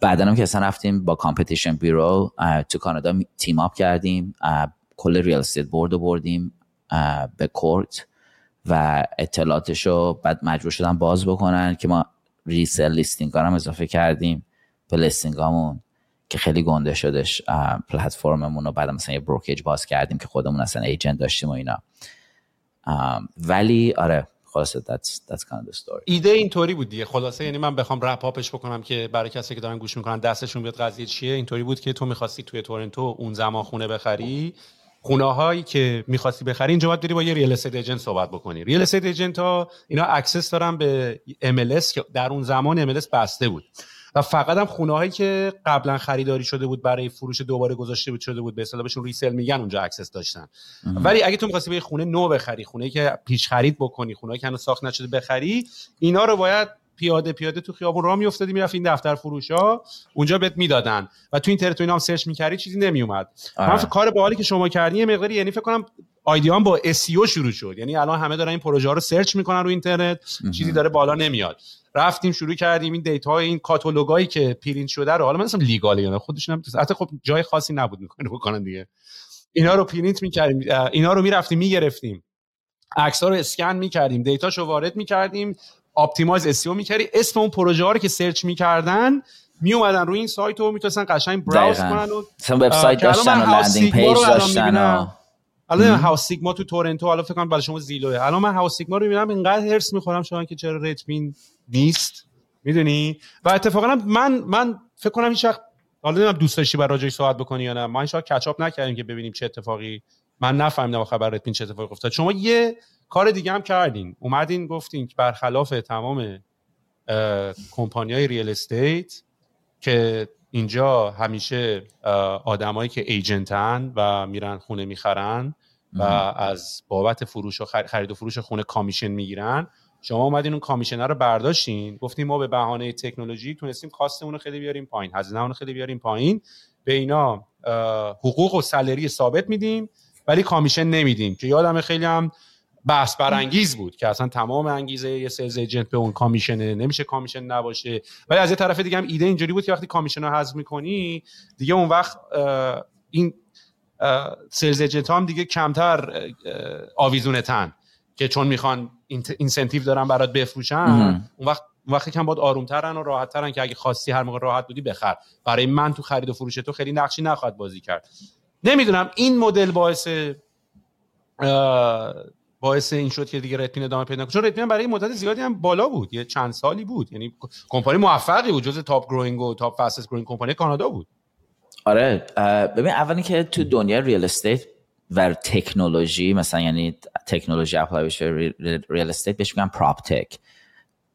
Speaker 2: بعدا هم که اصلا رفتیم با Competition Bureau تو کانادا team up کردیم. کل real estate board رو بردیم به court و اطلاعاتش رو بعد مجبور شدن باز بکنن که ما resale listing هم اضافه کردیم به listing که خیلی گنده شدش پلتفرممون رو بعد مثلا یه brokerage باز کردیم که خودمون اصلا agent داشتیم و اینا. ولی آره خلاصه that's, that's kind of the story.
Speaker 1: ایده اینطوری بود دیگه. خلاصه یعنی من بخوام wrap up ش بکنم که برای کسی که دارن گوش می‌کنن دستشون بیاد قضیه چیه؟ اینطوری بود که تو می‌خواستی توی تورنتو اون زمان خونه بخری خونه هایی که می‌خواستی بخری اینجا باید بری با یه ریل استیت ایجنت صحبت بکنی. ریل استیت ایجنت ها اینا access دارن به MLS که در اون زمان MLS بسته بود. و فقط هم خونه هایی که قبلا خریداری شده بود برای فروش دوباره گذاشته بود شده بود به اصطلاح بهشون resale میگن اونجا access داشتن. ولی اگه تو می‌خواستی یه خونه نو بخری خونه که پیش خرید بکنی خونه که هنوز ساخت نشده بخری اینا رو باید پیاده پیاده تو خیابون راه میافتادی می‌رفت این دفتر فروش ها اونجا بهت می‌دادن. و تو اینترنت اینا هم search می‌کردی چیزی نمیومد من کار باحالی که شما کردین یه مقداری یعنی فکر کنم idea تون با SEO شروع شد. یعنی الان همه دارن این پروژه ها رو search می‌کنن رو اینترنت چیزی داره بالا نمیاد. رفتیم شروع کردیم این data این کاتالوگایی که پرینت شده رو. حالا من اصلا legal ه یا خودشون هم حتی خب جای خاصی نبود می‌کنه [laughs] بکنن دیگه. اینا رو پرینت می‌کردیم. اینا رو می‌رفتیم می‌گرفتیم. عکس ها رو اسکن می‌کردیم. data شو وارد می‌کردیم. optimize SEO می‌کردی. اسم اون پروژه ها رو که search می‌کردن می اومدن روی این سایت رو می‌تونستن قشنگ browse کنن و
Speaker 2: وبسایت داشتن و landing page داشتن
Speaker 1: الان HouseSigma تو تورنتو حالا فکر کنم برای شما Zillow ه. الان من HouseSigma رو می‌بینم اینقدر حرص می‌خورم شما که چرا ریتمین نیست. می‌دونی؟ و اتفاقا من من فکر کنم هیچ وقت حالا نمی‌دونم دوست داشتی برای راجعش صحبت بکنی یا نه. ما این catch up نکردیم که ببینیم چه اتفاقی من نفهمیدم خبر ریتمین چه اتفاقی افتاد. شما یه کار دیگه هم کردین. اومدین گفتین که برخلاف تمام کمپانی های ریل استیت که اینجا همیشه آدمایی که ایجنتن و میرن خونه می‌خرن و از بابت فروش و خرید و فروش خونه کامیشن می‌گیرن. شما اومدین اون کامیشن رو برداشتین. گفتیم ما به بهانه تکنولوژی تونستیم کاستمون رو خیلی بیاریم پایین هزینه رو خیلی بیاریم پایین. به اینا حقوق و salary ثابت میدیم. ولی commission نمیدیم. که یادم خیلی هم بحث برانگیز بود که اصلا تمام انگیزه یه sales agent به اون commission ه. نمیشه commission نباشه. ولی از یه طرف دیگه هم ایده اینجوری بود که وقتی commission رو حذف می‌کنی دیگه اون وقت این sales agent هم دیگه کمتر آویزونه تن که چون می‌خوان incentive دارن برات بفروشن اون وقت اون وقتی کم باید آرومترن و راحتترن که اگه خواستی هر موقع راحت بودی بخر. برای من تو خرید و فروش تو خیلی نقشی نخواهد بازی کرد. نمی‌دونم این مدل باعث باعث این شد که دیگه رتپین ادامه پیدا کنه. چون رتپین برای مدت زیادی هم بالا بود یه چند سالی بود. یعنی کمپانی موفقی بود جز top growing و top fastest growing کمپانی کانادا بود.
Speaker 2: آره ببین اولی که تو دنیا real estate و تکنولوژی مثلا یعنی تکنولوژی apply بشه real estate بهش میگن PropTech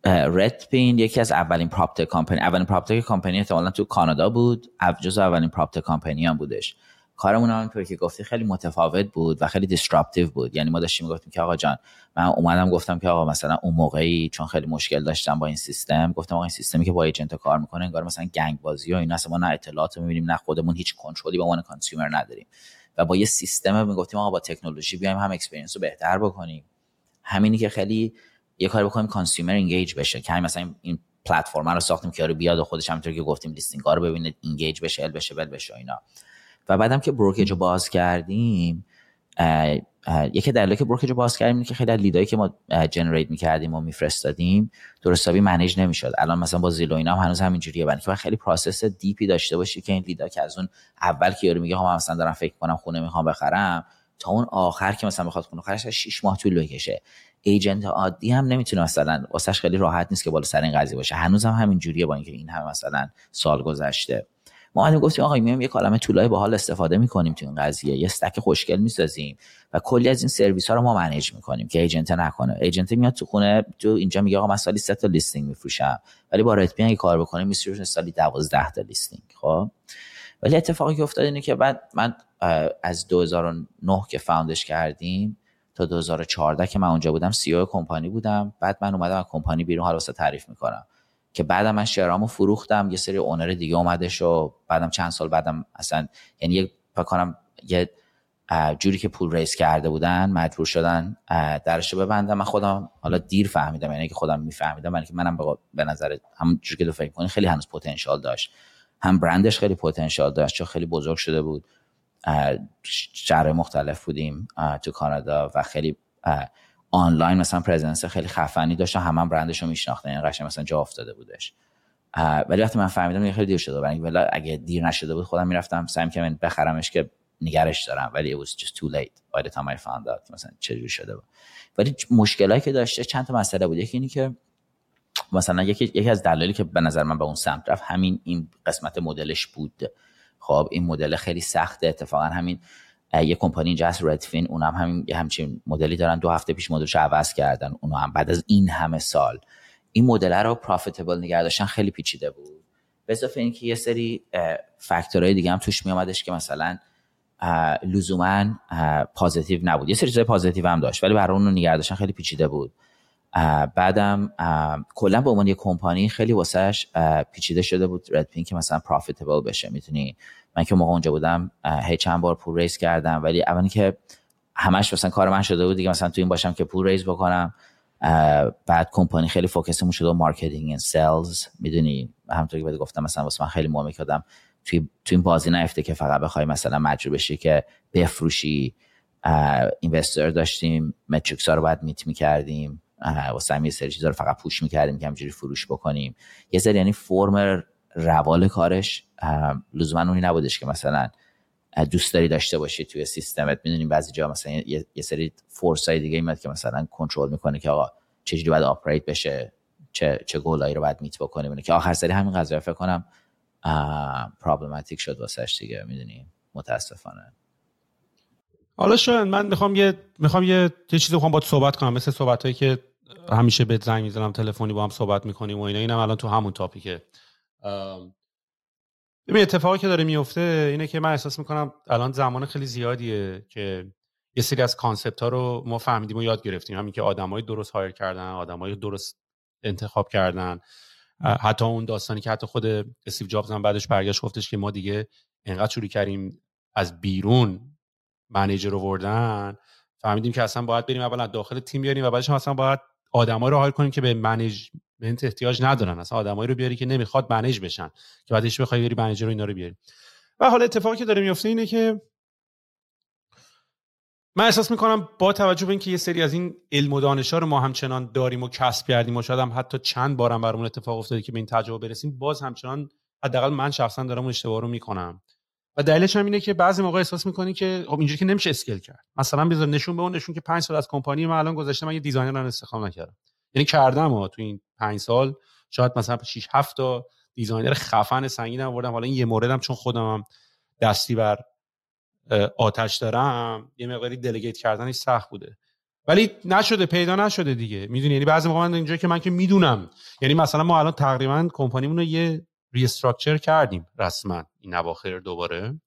Speaker 2: رتپین یکی از اولین PropTech کمپانی اولین PropTech کمپانی احتمالاً تو کانادا بود جزو اولین PropTech کمپانی هم بودش. کارمون هم اینطوری که گفتی خیلی متفاوت بود و خیلی disruptive بود. یعنی ما داشتیم گفتیم که آقا جان من اومدم گفتم که آقا مثلا اون موقعی چون خیلی مشکل داشتم با این سیستم گفتم آقا این سیستمی که با agent کار می‌کنه انگار مثلا gang بازی و این اصلا ما نه اطلاعات می‌بینیم نه خودمون هیچ کنترلی به عنوان consumer نداریم. و با یه سیستم می‌گفتیم آقا با تکنولوژی بیایم هم experience رو بهتر بکنیم. همینی که خیلی یه کار بکنیم consumer engage بشه که مثلا این پلتفرم رو ساختیم که آره بیاد و خودش همونطور که گفتیم listing رو ببینه engage بشه ال بشه بل بشه اینا. و بعدم که brokerage رو باز کردیم یکی دلیلی که brokerage رو باز کردیم اینه که خیلی از lead ایی که ما generate می‌کردیم و میفرستادیم درست manage نمی‌شد. الان مثلا با Zillow اینا هم هنوز همینجوریه. برای که خیلی process deep ی داشته باشی که این lead ا که از اون اول که یارو میگه ها مثلا دارم فکر کنم خونه می‌خوام بخرم تا اون آخر که مثلا بخواد خونه خرش 6 ماه طول بکشه. agent عادی هم نمی‌تونه مثلا واسش خیلی راحت نیست که بالا سر این قضیه باشه. هنوز هم همین جوریه با اینکه این همه مثلا سال گذشته. ما اومدیم گفتیم آقا میایم یه عالمه tool های باحال استفاده می‌کنیم تو این قضیه. یه stack خوشگل می‌سازیم و کلی از این سرویس ها رو ما manage می‌کنیم که agent نکنه. agent میاد تو خونه تو اینجا میگه آقا من سالی 3 تا listing میفروشم ولی با ردپین اگه کار بکنیم میشه سالی 12 تا listing خب؟ ولی اتفاقی که افتاد اینه که بعد من از 2009 که فاوندش کردیم تا 2014 که من اونجا بودم سی او کمپانی بودم. بعد من اومدم از کمپانی بیرون حالا تعریف می‌کنم. که بعدم من شعرامو فروختم یه سری اونر دیگه اومدش و بعدم چند سال بعدم اصلا یعنی یک کنم یه جوری که پول ریس کرده بودن مجبور شدن درش ببندم. من خودم حالا دیر فهمیدم یعنی که خودم میفهمیدم یعنی که منم به نظر همون جوری که تو فکر کنی خیلی هنوز پتانسیل داشت. هم برندش خیلی پتانسیل داشت چون خیلی بزرگ شده بود. شهر مختلف بودیم تو کانادا و خیلی آنلاین مثلا پرزنس خیلی خفنی داشت همه هم برندش رو میشناختن. یعنی قشنگ مثلا جا افتاده بودش. ولی وقتی من فهمیدم خیلی دیر شده ولی اگه دیر نشده بود خودم می‌رفتم سعی که بخرمش که نگرش دارم. ولی it was just too late. By the time I found out مثلا چجوری شده بود. ولی مشکلایی که داشته چند تا مسئله بود. یکی اینی که مثلا یکی یکی از دلایلی که به نظر من به اون سمت رفت همین این قسمت مدلش بود. خب این مدل خیلی سخته. اتفاقا همین یه کمپانی اینجا ردفین اونم همین یه همچین مدلی دارن. دو هفته پیش مدلش عوض کردن. اونو هم بعد از این همه سال. این مدل رو پروفیتبل نگه داشتن خیلی پیچیده بود. به اضافه اینکه یه سری فاکتورهای دیگه هم توش می اومدش که مثلا لزوما positive نبود. یه سری چیزای positive هم داشت ولی برای اون نگه داشتن خیلی پیچیده بود. بعدم کلا به عنوان یه کمپانی خیلی واسه‌ش پیچیده شده بود ردپین که مثلا profitable بشه. می‌تونی من که موقع اونجا بودم هی چند بار پول raise کردم ولی اولی که همش مثلا کار من شده بود دیگه مثلا تو این باشم که پول raise بکنم. بعد کمپانی خیلی focus مون شده marketing و sales می‌دونی؟ همونطور که بهت گفتم مثلا واسه من خیلی مهمه که آدم توی تو این بازی نیفته که فقط بخوای مثلا مجبور بشی که بفروشی. investor داشتیم metrics ها رو باید meet می‌کردیم. واسه یه سری چیزا رو فقط push می‌کردیم که همجوری فروش بکنیم. یه سری یعنی فرم روال کارش لزوما اونی نبودش که مثلا دوست داری داشته باشی توی سیستمت. می‌دونیم بعضی جا مثلا یه, سری force های دیگه میاد که مثلا کنترل می‌کنه که آقا چجوری باید operate بشه چه چه گولایی رو باید meet بکنیم که آخر سری همین قضیه فکر کنم problematic شد واسش دیگه. می‌دونی. متاسفانه.
Speaker 1: حالا شاید من می‌خوام یه می‌خوام یه یه چیزی بخوام باید صحبت کنم. مثل صحبت هایی که همیشه به زنگ می‌زنم تلفنی با هم صحبت می‌کنیم و اینا. اینم الان تو همون topic ـه ببین اتفاقی که داره میفته اینه که من احساس می‌کنم الان زمان خیلی زیادیه که یه سری از concept ها رو ما فهمیدیم و یاد گرفتیم. همین که آدمای درست hire کردن آدمای درست انتخاب کردن. حتی اون داستانی که حتی خود استیو جابز هم بعدش برگشت گفتش که ما دیگه انقدر شروع کردیم از بیرون manager رو وردن فهمیدیم که اصلا باید بریم اول از داخل تیم بیاریم و بعدش اصلا باید آدمایی رو hire کنیم که به management احتیاج ندارن. اصلا آدمایی رو بیاری که نمی‌خواد manage بشن. که بعدش بخوای بری manager رو اینا رو بیاری. و حالا اتفاقی که داره میفته اینه که من احساس می‌کنم با توجه به اینکه یه سری از این علم و دانش ها رو ما همچنان داریم و کسب کردیم و شاید هم حتی چند بارم برامون اتفاق افتاده که به این تجربه برسیم باز همچنان حداقل من شخصا دارم اشتباه رو می‌کنم. و دلیلش هم اینه که بعضی موقع احساس می‌کنی که خب اینجوری که نمیشه scale کرد. مثلا بذار نشون به اون نشون که 5 سال از کمپانی من الان گذشته من یه designer رو استخدام نکردم. یعنی کردم ها تو این 5 سال شاید مثلا 6 7 تا designer خفن سنگین آوردم. حالا این یه موردم چون خودم هم دستی بر آتش دارم یه مقداری delegate کردنش سخت بوده. ولی نشده پیدا نشده دیگه. می‌دونی؟ یعنی بعضی موقع من اینجا که من که می‌دونم. یعنی مثلا ما الان تقریبا کمپانیمون رو یه restructure کردیم رسما این اواخر دوباره.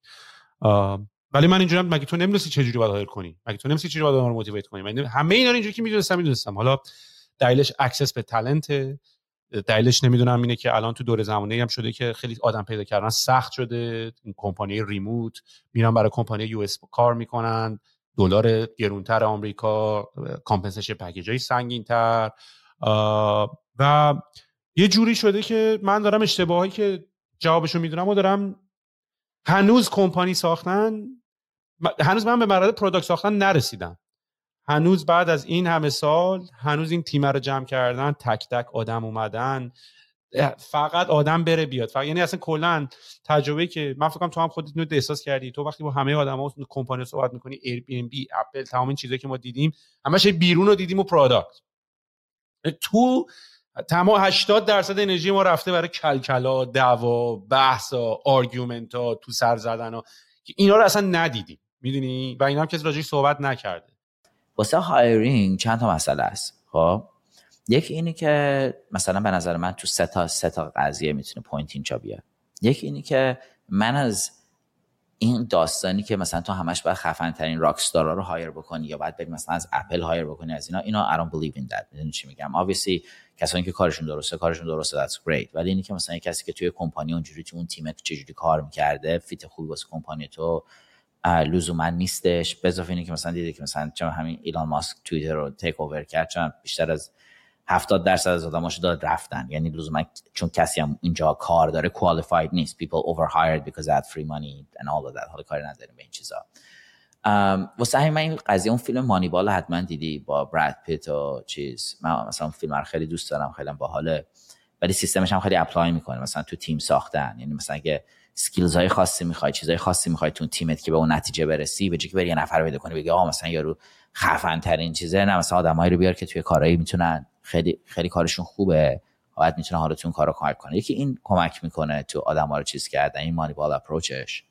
Speaker 1: ولی من اینجوری مگه تو نمی‌دونستی چه جوری باید hire کنی؟ مگه تو نمی‌دونستی چه جوری باید رو motivate کنی؟ من همه اینا اینجوری که می‌دونستم می‌دونستم. حالا دلیلش access به talent دلیلش نمی‌دونم اینه که الان تو دور زمانه هم شده که خیلی آدم پیدا کردن سخت شده. این کمپانی remote میرن برای کمپانی US کار می‌کنن. دلار گرونتر آمریکا compensation package های سنگین تر و یه جوری شده که من دارم اشتباهی که جوابشو می‌دونم و دارم هنوز کمپانی ساختن هنوز من به مرحله product ساختن نرسیدم. هنوز بعد از این همه سال هنوز این تیم رو جمع کردن تک تک آدم اومدن. فقط آدم بره بیاد. فقط یعنی اصلا کلا تجربه که من فکر تو هم خودت نو احساس کردی. تو وقتی با همه آدما کمپانی صحبت می‌کنی Airbnb Apple تمام این چیزایی که ما دیدیم همش بیرون رو دیدیم و product تو تمام 80 درصد انرژی ما رفته برای کل‌کل ها دعوا بحث argument ها تو سر زدن که اینا رو اصلا ندیدیم. می‌دونی؟ و اینا هم کسی راجبش صحبت نکرده.
Speaker 2: واسه hiring چند تا مسئله است. خب؟ یکی اینی که مثلا به نظر من تو سه تا سه تا قضیه می‌تونه point اینجا بیاد. یکی اینی که من از این داستانی که مثلا تو همش باید خفن ترین rockstar ا رو hire بکنی یا باید بری مثلا از Apple hire بکنی از اینا اینا I don't believe in that. می‌دونی چی میگم؟ Obviously کسانی که کارشون درسته کارشون درسته that's great. ولی اینی که مثلا کسی که توی کمپانی اونجوری تو اون تیمت چجوری کار می‌کرده fit خوبی واسه کمپانی تو لزوما نیستش. به اضافه اینی که مثلا دیدی که مثلا چون همین ایلان ماسک توییتر رو take over کرد چون بیشتر از 70 درصد از آدماش داد رفتن. یعنی لزوما چون کسی هم اینجا کار داره qualified نیست. People overhired because they had free money and all of that. حالا کاری نداریم به این چیزا. واسه همین من این قضیه اون فیلم Moneyball حتما دیدی با براد پیت و چیز. من مثلا فیلم رو خیلی دوست دارم خیلی باحاله. ولی سیستمش هم خیلی apply می‌کنه. مثلا تو تیم ساختن. یعنی مثلا اگه skills های خاصی می‌خوای چیزای خاصی می‌خوای تو تیمت که به اون نتیجه برسی به که بری یه نفر پیدا کنی بگی آقا مثلا یارو خفن ترین چیزه نه مثلا آدمایی رو بیار که توی کارایی می‌تونن خیلی خیلی کارشون خوبه باید می‌تونه حالا تو اون کارو کمک کنه یکی این کمک می‌کنه تو آدما رو چیز کردن این مانی بال اپروچش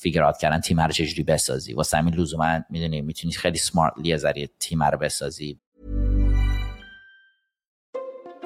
Speaker 2: فیگر اوت کردن تیم رو چجوری بسازی. واسه همین لزوما می‌دونی می‌تونی خیلی سمارتلی از تیم رو بسازی.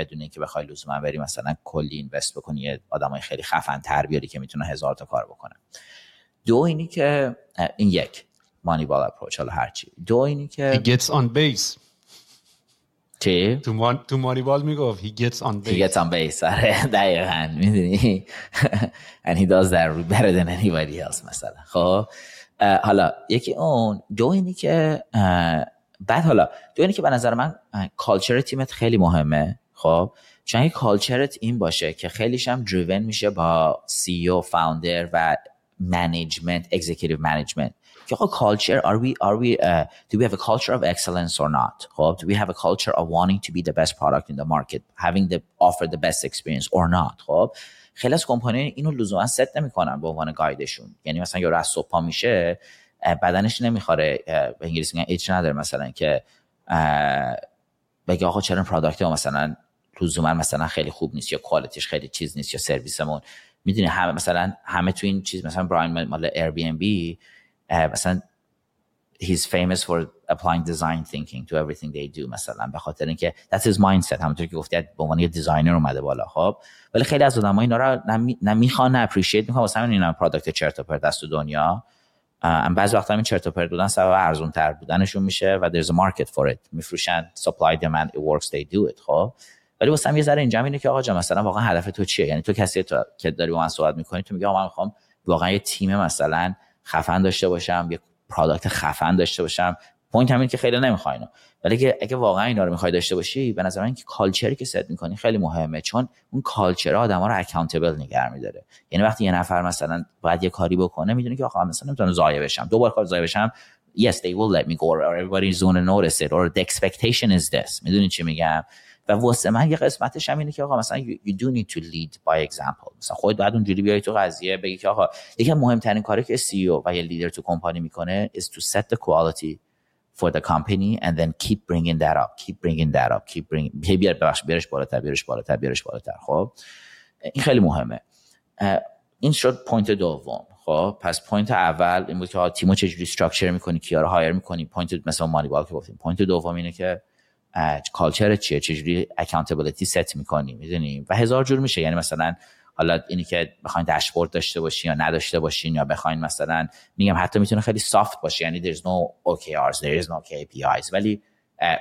Speaker 2: بدون اینکه بخوای لزوما بری مثلا کلی اینوست بکنی یه آدمای خیلی خفن تر بیاری که می‌تونه هزار تا کار بکنه. دو اینی که این یک مانی بال اپروچ حالا هرچی دو اینی که
Speaker 1: he gets on base.
Speaker 2: چی؟
Speaker 1: تو, مان... تو مانی بال می‌گفت he gets on base
Speaker 2: he gets on base آره دقیقا می‌دونی؟ [laughs] And he does that better than anybody else مثلا. خب حالا یکی اون دو اینی که بعد حالا دو اینی که به نظر من کالچر تیمت خیلی مهمه. خب چون کالچرت این باشه که خیلیش هم دریون میشه با سی او فاوندر و management executive management. که culture are we are we uh, do we have a culture of excellence or not? خب do we have a culture of wanting to be the best product in the market having the offer the best experience or not? خب خیلی از کمپانی اینو لزوما ست نمی‌کنن به عنوان guide شون یعنی مثلا یارو از صبح میشه بدنش نمی‌خوره. به انگلیسی میگن itch نداره مثلا که بگه آقا چرا product مثلا لزوما مثلا خیلی خوب نیست یا quality ش خیلی چیز نیست یا سرویسمون. می‌دونی همه مثلا همه تو این چیز مثلا براین مال Airbnb مثلا he's famous for applying design thinking to everything they do مثلا به خاطر اینکه that's his mindset. همونطور که گفتی به عنوان یه designer اومده بالا خب. ولی خیلی از آدم‌ها اینا رو نه می‌خوان نه appreciate می‌کنن واسه همین اینا product چرت و پرت تو دنیا. ام بعضی وقتا همین چرت و پرت بودن سبب ارزون تر بودنشون میشه و there's a market for it. میفروشن supply demand it works they do it خب. ولی واسه یه ذره اینجا اینه که آقا جان مثلا واقعا هدف تو چیه؟ یعنی تو کسی تو که داری با من صحبت می‌کنی تو میگی آقا من می‌خوام واقعا یه تیم مثلا خفن داشته باشم یه product خفن داشته باشم. point همین که خیلی نمی‌خواین ولی که اگه واقعا اینا رو می‌خوای داشته باشی به نظر من که culture ی که ست می‌کنی خیلی مهمه چون اون culture آدما رو accountable نگه میداره. یعنی وقتی یه نفر مثلا باید یه کاری بکنه می‌دونه که آقا مثلا نمی‌تونه ضایع بشم. دو بار کار ضایع بشم yes they will let me go or everybody is going to notice it or the expectation is this. می‌دونی چی میگم؟ و واسه من یه قسمتش هم اینه که آقا مثلا you, do need to lead by example. مثلا خودت بعد اونجوری بیای تو قضیه بگی که آقا یکی مهمترین کاری که سی او و یه لیدر تو کمپانی می‌کنه is to set the quality for the company and then keep bringing that up keep bringing that up keep bringing بیار ببخش بیارش بالاتر بیارش بالاتر بیارش بالاتر. خب؟ این خیلی مهمه. این شد point دوم. خب؟ پس point اول این بود که تیمو چجوری structure می‌کنی کیا رو hire می‌کنی؟ point مثلا Moneyball که گفتیم. point دوم اینه که culture چیه؟ چجوری accountability set می‌کنی؟ می‌دونی؟ و هزار جور میشه. یعنی مثلا حالا اینی که بخواین داشبورد داشته باشین یا نداشته باشین یا بخواین مثلا میگم حتی می‌تونه خیلی soft باشه. یعنی there's no OKRs there is no KPIs ولی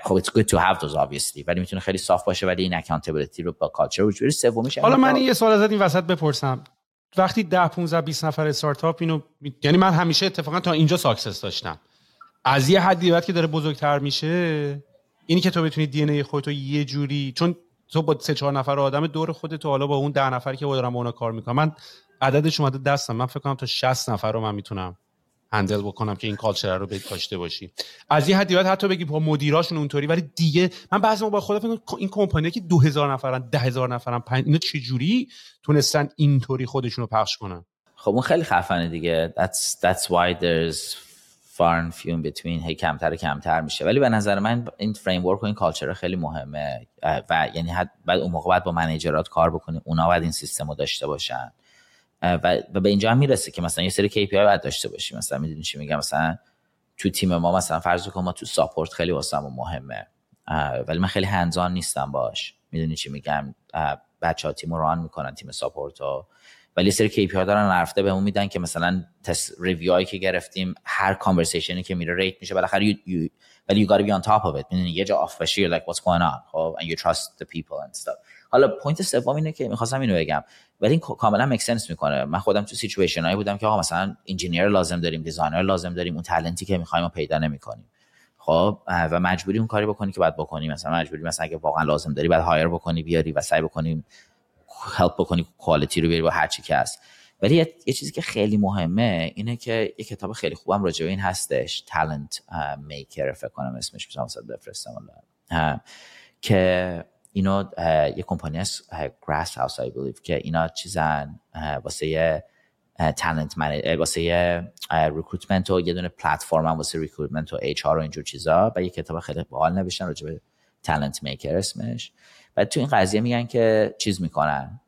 Speaker 2: خب it's good to have those obviously. ولی می‌تونه خیلی soft باشه ولی این accountability رو با culture وجود سومیش
Speaker 1: حالا من یه سوال ازت این وسط بپرسم. وقتی 10 15 20 نفر استارتاپ اینو یعنی من همیشه اتفاقا تا اینجا success داشتم. از یه حدی بعد که داره بزرگتر میشه اینی که تو بتونی دی ان ای خودتو یه جوری چون تو با سه چهار نفر آدم دور خودت حالا با اون ده نفری که با دارم با اونا کار می‌کنم من عددش اومده دستم. من فکر کنم تا 60 نفر رو من می‌تونم handle بکنم که این culture رو داشته باشی. از یه حدی حتی بگی با مدیراشون اونطوری ولی دیگه من بعضی با خودم این کمپانی که 2000 نفرن 10000 نفرن پنج اینا چجوری تونستن اینطوری خودشون رو پخش کنن؟
Speaker 2: خب اون خیلی خفنه دیگه. That's that's why there's few in between هی کمتر کمتر میشه. ولی به نظر من این فریم ورک و این کالچر خیلی مهمه. و یعنی حد بعد اون موقع باید با منیجرات کار بکنی. اونا باید این سیستم رو داشته باشن. و, به اینجا هم می‌رسه که مثلا یه سری KPI باید داشته باشی. مثلا می‌دونی چی میگم؟ مثلا تو تیم ما مثلا فرض کن ما تو ساپورت خیلی واسمون مهمه. ولی من خیلی hands-on نیستم باش. می‌دونی چی میگم؟ بچه ها تیم run می‌کنن تیم support ها ولی سری KPI دارن رفته بهمون میدن که مثلا تست review که گرفتیم هر conversation ی که میره rate میشه. بالاخره ولی you gotta be on top of it. می‌دونی یه جا off بشی like what's going on? خب and you trust the people and stuff. حالا point سوم اینه که می‌خواستم اینو بگم. ولی این کاملا make sense می‌کنه. من خودم تو سیچویشن هایی بودم که آقا مثلا engineer لازم داریم designer لازم داریم اون talent ی که می‌خوایم پیدا نمی‌کنیم. خب و مجبوری اون کاری بکنی که باید بکنی. مثلا مجبوری مثلا اگه واقعا لازم داری بعد hire بکنی بیاری و سعی بکنی help بکنی quality رو بیاری با هر چی که هست. ولی یه،, چیزی که خیلی مهمه اینه که یه کتاب خیلی خوبم راجع به این هستش Talent Maker فکر کنم اسمش مثلا بفرستم که اینو یه کمپانی هست Greenhouse I believe که اینا چیزن واسه talent واسه recruitment و یه دونه پلتفرم واسه recruitment و HR و اینجور چیزا. و یه کتاب خیلی باحال نوشتن راجع به Talent Maker اسمش. تو این قضیه میگن که چیز می‌کنن.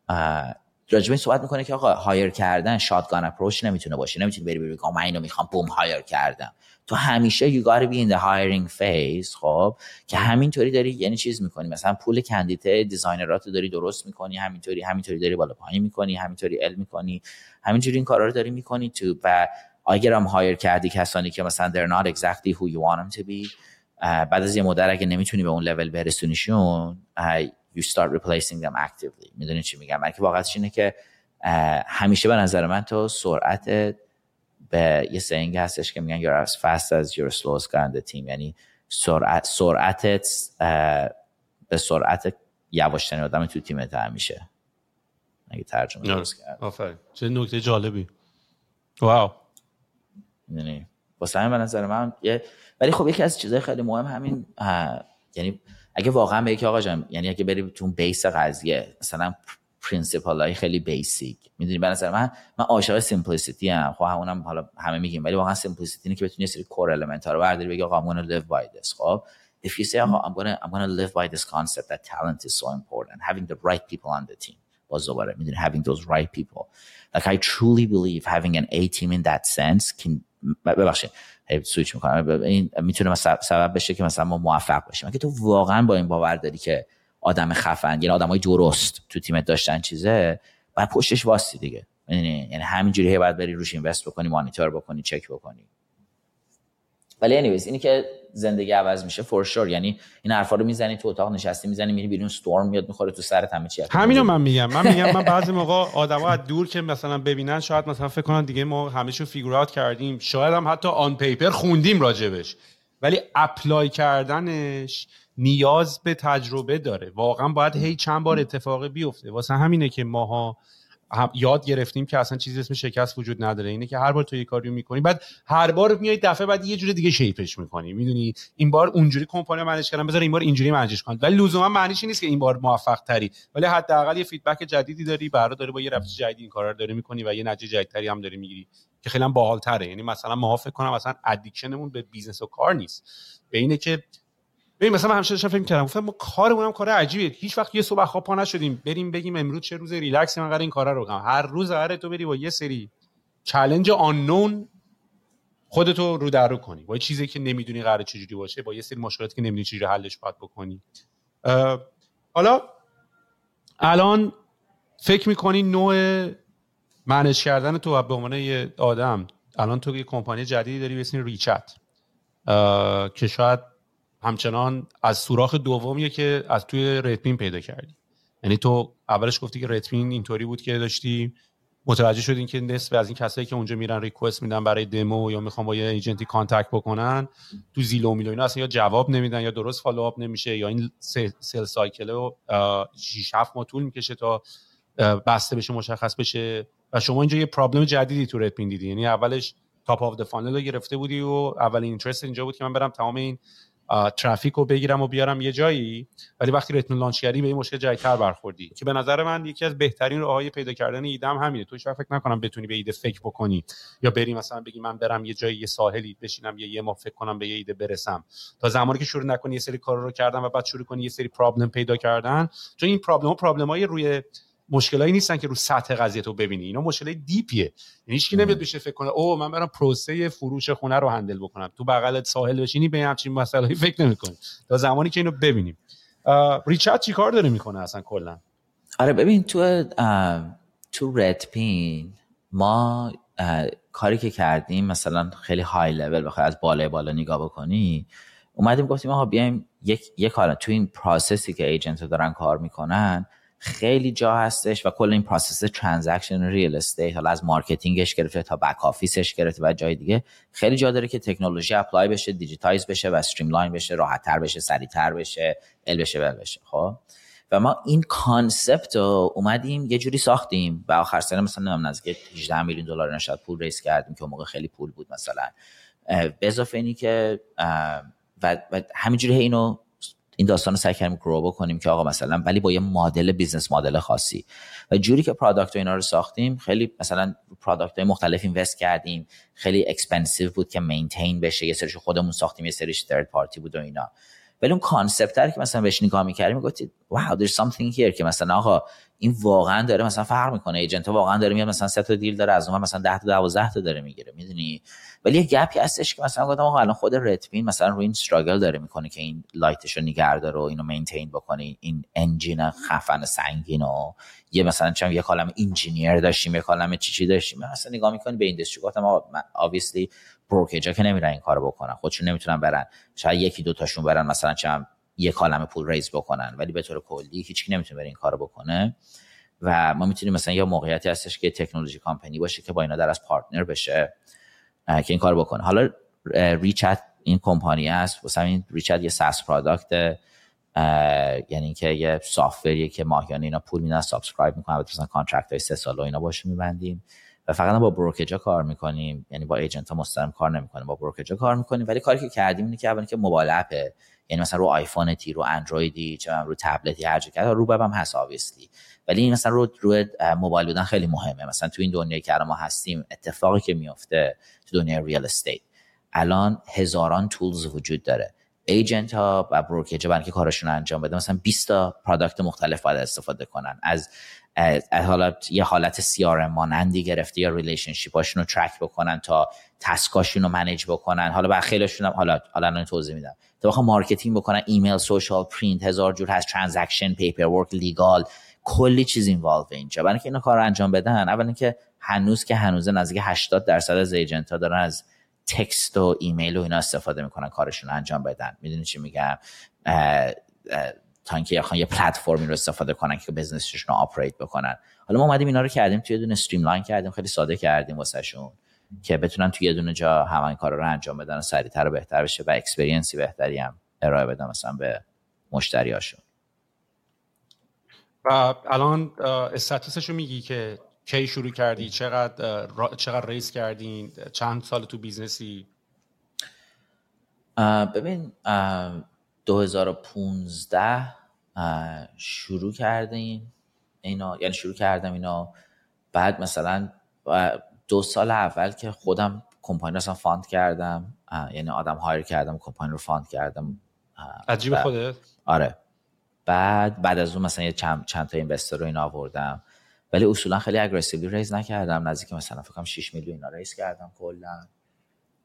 Speaker 2: راجبه صحبت می‌کنه که آقا hire کردن shotgun approach نمی‌تونه باشه. نمی‌تونی بری بگی من اینو می‌خوام boom hire کردم. تو همیشه you gotta be in the hiring phase خب؟ که همینطوری داری یعنی چیز می‌کنی. مثلا pool candidate designer ات داری درست می‌کنی همینطوری همینطوری داری بالا پایین می‌کنی همینطوری ال می‌کنی. همینجوری این کارا رو داری می‌کنی تو و اگر هم هایر کردی کسانی که مثلا they're not exactly who you want them to بعد از یه مدت اگه نمی‌تونی به اون لول برسونیشون you start replacing them actively. می‌دونی چی میگم؟ من که واقعاش اینه که همیشه به نظر من تو سرعت به یه سینگ هستش که میگن you're as fast as your slowest guy on the team. یعنی سرعت سرعتت به سرعت یواشترین آدم تو تیمت همیشه. اگه ترجمه درست
Speaker 1: کرد چه نکته جالبی. wow.
Speaker 2: یعنی واسه همین به نظر من یه ولی خب یکی از چیزهای خیلی مهم همین یعنی اگه واقعا به آقا جان یعنی اگه بری تو base قضیه مثلا principle های خیلی basic می‌دونی؟ به نظر من من عاشق simplicity ام. خب همونم حالا همه میگیم ولی واقعا simplicity اینه که بتونی سری core element ها رو برداری بگی آقا I'm to live by this. خب؟ If you say آقا I'm to I'm to live by this concept that talent is so important. Having the right people on the team. باز دوباره می‌دونی؟ Having those right people. Like I truly believe having an A team in that sense can ببخشید. سویچ می‌کنم. این می‌تونه سبب بشه که مثلا ما موفق باشیم. اگه تو واقعا با این باور داری که آدم خفن یعنی آدمای درست تو تیمت داشتن چیزه بعد پشتش واستی دیگه. یعنی یعنی همینجوری باید بری روش اینوست بکنی مانیتور بکنی چک بکنی. ولی anyways اینی که زندگی عوض میشه for sure یعنی این حرفا رو می‌زنی تو اتاق نشستی می‌زنی میری بیرون storm میاد می‌خوره تو سرت همه چی.
Speaker 1: همینو من میگم. من میگم من [laughs] بعضی موقع آدما از دور که مثلا ببینن شاید مثلا فکر کنن دیگه ما همه چی figure کردیم. شاید هم حتی on paper خوندیم راجبش. ولی apply کردنش نیاز به تجربه داره. واقعا باید هی چند بار اتفاقی بیفته. واسه همینه که ماها یاد گرفتیم که اصلا چیزی اسم شکست وجود نداره. اینه که هر بار تو یه کاری می‌کنی بعد هر بار میای دفعه بعد یه جور دیگه شیپش می‌کنی. می‌دونی؟ این بار اونجوری کمپانی manage کردم بذار این بار اینجوری manage ش کن ولی لزوما معنیش نیست که این بار موفق تری ولی حداقل یه feedback جدیدی داری برای داری با یه رفت جدیدی این کارا رو داری می‌کنی و یه نتیجه جدیدتری هم داری می‌گیری که خیلی هم باحال تره یعنی مثلا ما فکر کنم مثلا addiction مون به business و کار نیست. به اینه که ببین مثلا همیشه داشتم فکر کردم گفتم ما کارمون هم کار عجیبه هیچ وقت یه صبح خواب پا نشدیم. بریم بگیم امروز چه روز ریلکس من قرار این کارا رو کنم هر روز قراره تو بری با یه سری چالش آنون خودتو رو در رو کنی. با چیزی که نمی‌دونی قراره چجوری باشه با یه سری مشکلاتی که نمی‌دونی چجوری حلش باید بکنی. حالا الان فکر می‌کنی نوع manage کردن تو به عنوان یه آدم الان تو یه کمپانی جدیدی داری به اسم ریچت. که شاید همچنان از سوراخ دومیه که از توی ریتمین پیدا کردی. یعنی تو اولش گفتی که ریتمین اینطوری بود که داشتی متوجه شدین که نصف از این کسایی که اونجا میرن request میدن برای دمو یا می‌خوان با یه agent ی contact بکنن تو Zillow میلو اینا اصلا یا جواب نمیدن یا درست follow up نمیشه یا این sale cycle رو 6 7 ماه طول می‌کشه تا بسته بشه مشخص بشه. و شما اینجا یه problem جدیدی تو ریتمین دیدی. یعنی اولش top of funnel رو گرفته بودی و اولین interest اینجا بود که من برم تمام این ترافیک رو بگیرم و بیارم یه جایی ولی وقتی ریتم launch کردی به این مشکل جایتر برخوردی. که به نظر من یکی از بهترین راههای پیدا کردن ایدم همینه. تو فکر نکنم بتونی به ایده فکر بکنی. یا بری مثلا بگی من برم یه جایی یه ساحلی بشینم یا یه ما فکر کنم به یه ایده برسم. تا زمانی که شروع نکنی یه سری کار رو کردن و بعد شروع کنی یه سری پرابلم پیدا کردن چون این پرابلم پرابلمای روی مشکلایی نیستن که رو سطح قضیه تو ببینی. اینا مشکل دیپیه. یعنی هیچ نمیاد بشه فکر کنه او من برم پروسه فروش خونه رو هندل بکنم. تو بغل ساحل بشینی به همچین مسائلی فکر نمی‌کنی. تا زمانی که اینو ببینیم. ریچارد چیکار داره می‌کنه اصلا کلا؟
Speaker 2: آره ببین تو تو رتپین ما کاری که کردیم مثلا خیلی های لول بخوای از بالای بالا نگاه بکنی اومدیم گفتیم آها بیایم یک یک حالا تو این process ی که agent دارن کار می‌کنن خیلی جا هستش و کل این process transaction real estate حالا از marketing ش گرفته تا back office ش گرفته و جای دیگه خیلی جا داره که تکنولوژی apply بشه digitize بشه و streamline بشه راحتتر بشه سریعتر بشه ال بشه بل بشه خب؟ و ما این concept رو اومدیم یه جوری ساختیم و آخرسنه مثلا نزدیک 18 میلیون دلار نشد پول raise کردیم که موقع خیلی پول بود مثلا. به اضافه اینی که و, و همینجوری اینو این داستان رو سعی کردیم grow بکنیم که آقا مثلا ولی با یه مدل business model خاصی. و جوری که product اینا رو ساختیم خیلی مثلا product های مختلف invest کردیم. خیلی expensive بود که maintain بشه. یه سریش خودمون ساختیم یه سریش third party بود و اینا. ولی اون concept که مثلا بهش نگاه می‌کردیم می‌گفتید wow there's something here که مثلا آقا این واقعا داره مثلا فرق می‌کنه. agent واقعا داره میاد مثلا سه تا deal داره از اون مثلا 10 تا 12 تا داره می‌گیره. می‌دونی؟ ولی یه gap ی هستش که مثلا گفتم آقا الان خود رتپین مثلا روی این struggle داره می‌کنه که این light ش رو داره و اینو maintain بکنه. این engine خفن سنگین و یه مثلا چون یه کالم engineer داشتیم یه کالم چی چی داشتیم. مثلا نگاه می‌کنی به industry گفتم آقا obviously brokerage ا که نمیرن این کارو بکنن خودشون نمی‌تونن برن. شاید یکی دو تاشون برن مثلا چم یه کالم پول raise بکنن ولی به طور کلی هیچکی نمی‌تونه بره این کارو بکنه. و ما می‌تونیم مثلا یه موقعیتی هستش که technology company باشه که با اینا در از partner بشه. که این کار بکنه. حالا ریچت این کمپانی است واسه این ریچت یه SaaS product یعنی اینکه یه software یه که ماهیانه اینا پول میدن subscribe می‌کنن. مثلا contract های سه ساله اینا باشه میبندیم. و فقط با brokerage ا کار می‌کنیم. یعنی با agent ها مستقیم کار نمی‌کنیم. با brokerage ا کار می‌کنیم. ولی کاری که کردیم اینه که اولی که موبایل app ه یعنی مثلا رو آیفونتی رو اندرویدی چه رو تبلتی هر جا رو هم هست obviously ولی این مثلا رو روی موبایل بودن خیلی مهمه. مثلا تو این دنیایی که ما هستیم اتفاقی که میفته تو دنیای real estate الان هزاران tools وجود داره. agent ها و brokerage برای که کارشون انجام بده مثلا 20 تا product مختلف باید استفاده کنن. از حالت یه حالت سیار مانندی گرفته یا relationship هاشون رو track بکنن تا task اشون رو manage بکنن. حالا بر خیلیشون هم حالا حالا توضیح میدم. تا بخوام marketing بکنن ایمیل social print هزار جور هست transaction paperwork legal کلی چیز involve اینجا. برای اینکه اینا کار انجام بدن اول اینکه هنوز که هنوز نزدیک 80 درصد از agent ها دارن از text و ایمیل و اینا استفاده می‌کنن کارشون انجام بدن. می‌دونی چی میگم؟ تا اینکه یه پلتفرمی رو استفاده کنن که business شون رو operate بکنن. حالا ما اومدیم اینا رو کردیم توی دونه streamline کردیم خیلی ساده کردیم واسهشون که بتونن توی یه دونه جا همین کار رو انجام بدن و سریعتر و بهتر بشه و experience ی بهتری هم ارائه بدن مثلا به مشتریاشون.
Speaker 1: و الان status ش رو میگی که کی شروع کردی؟ چقدر چقدر raise کردین چند سال تو business ی؟
Speaker 2: ببین 2015 شروع کردیم اینا یعنی شروع کردم اینا. بعد مثلا دو سال اول که خودم کمپانی رو fund کردم یعنی آدم hire کردم کمپانی رو fund کردم
Speaker 1: از جیب خودت؟
Speaker 2: آره. بعد بعد از اون مثلا یه چند, چند تا investor رو اینا آوردم. ولی اصولا خیلی aggressively raise نکردم. نزدیک مثلا فکر کنم 6 میلیون اینا raise کردم کلا.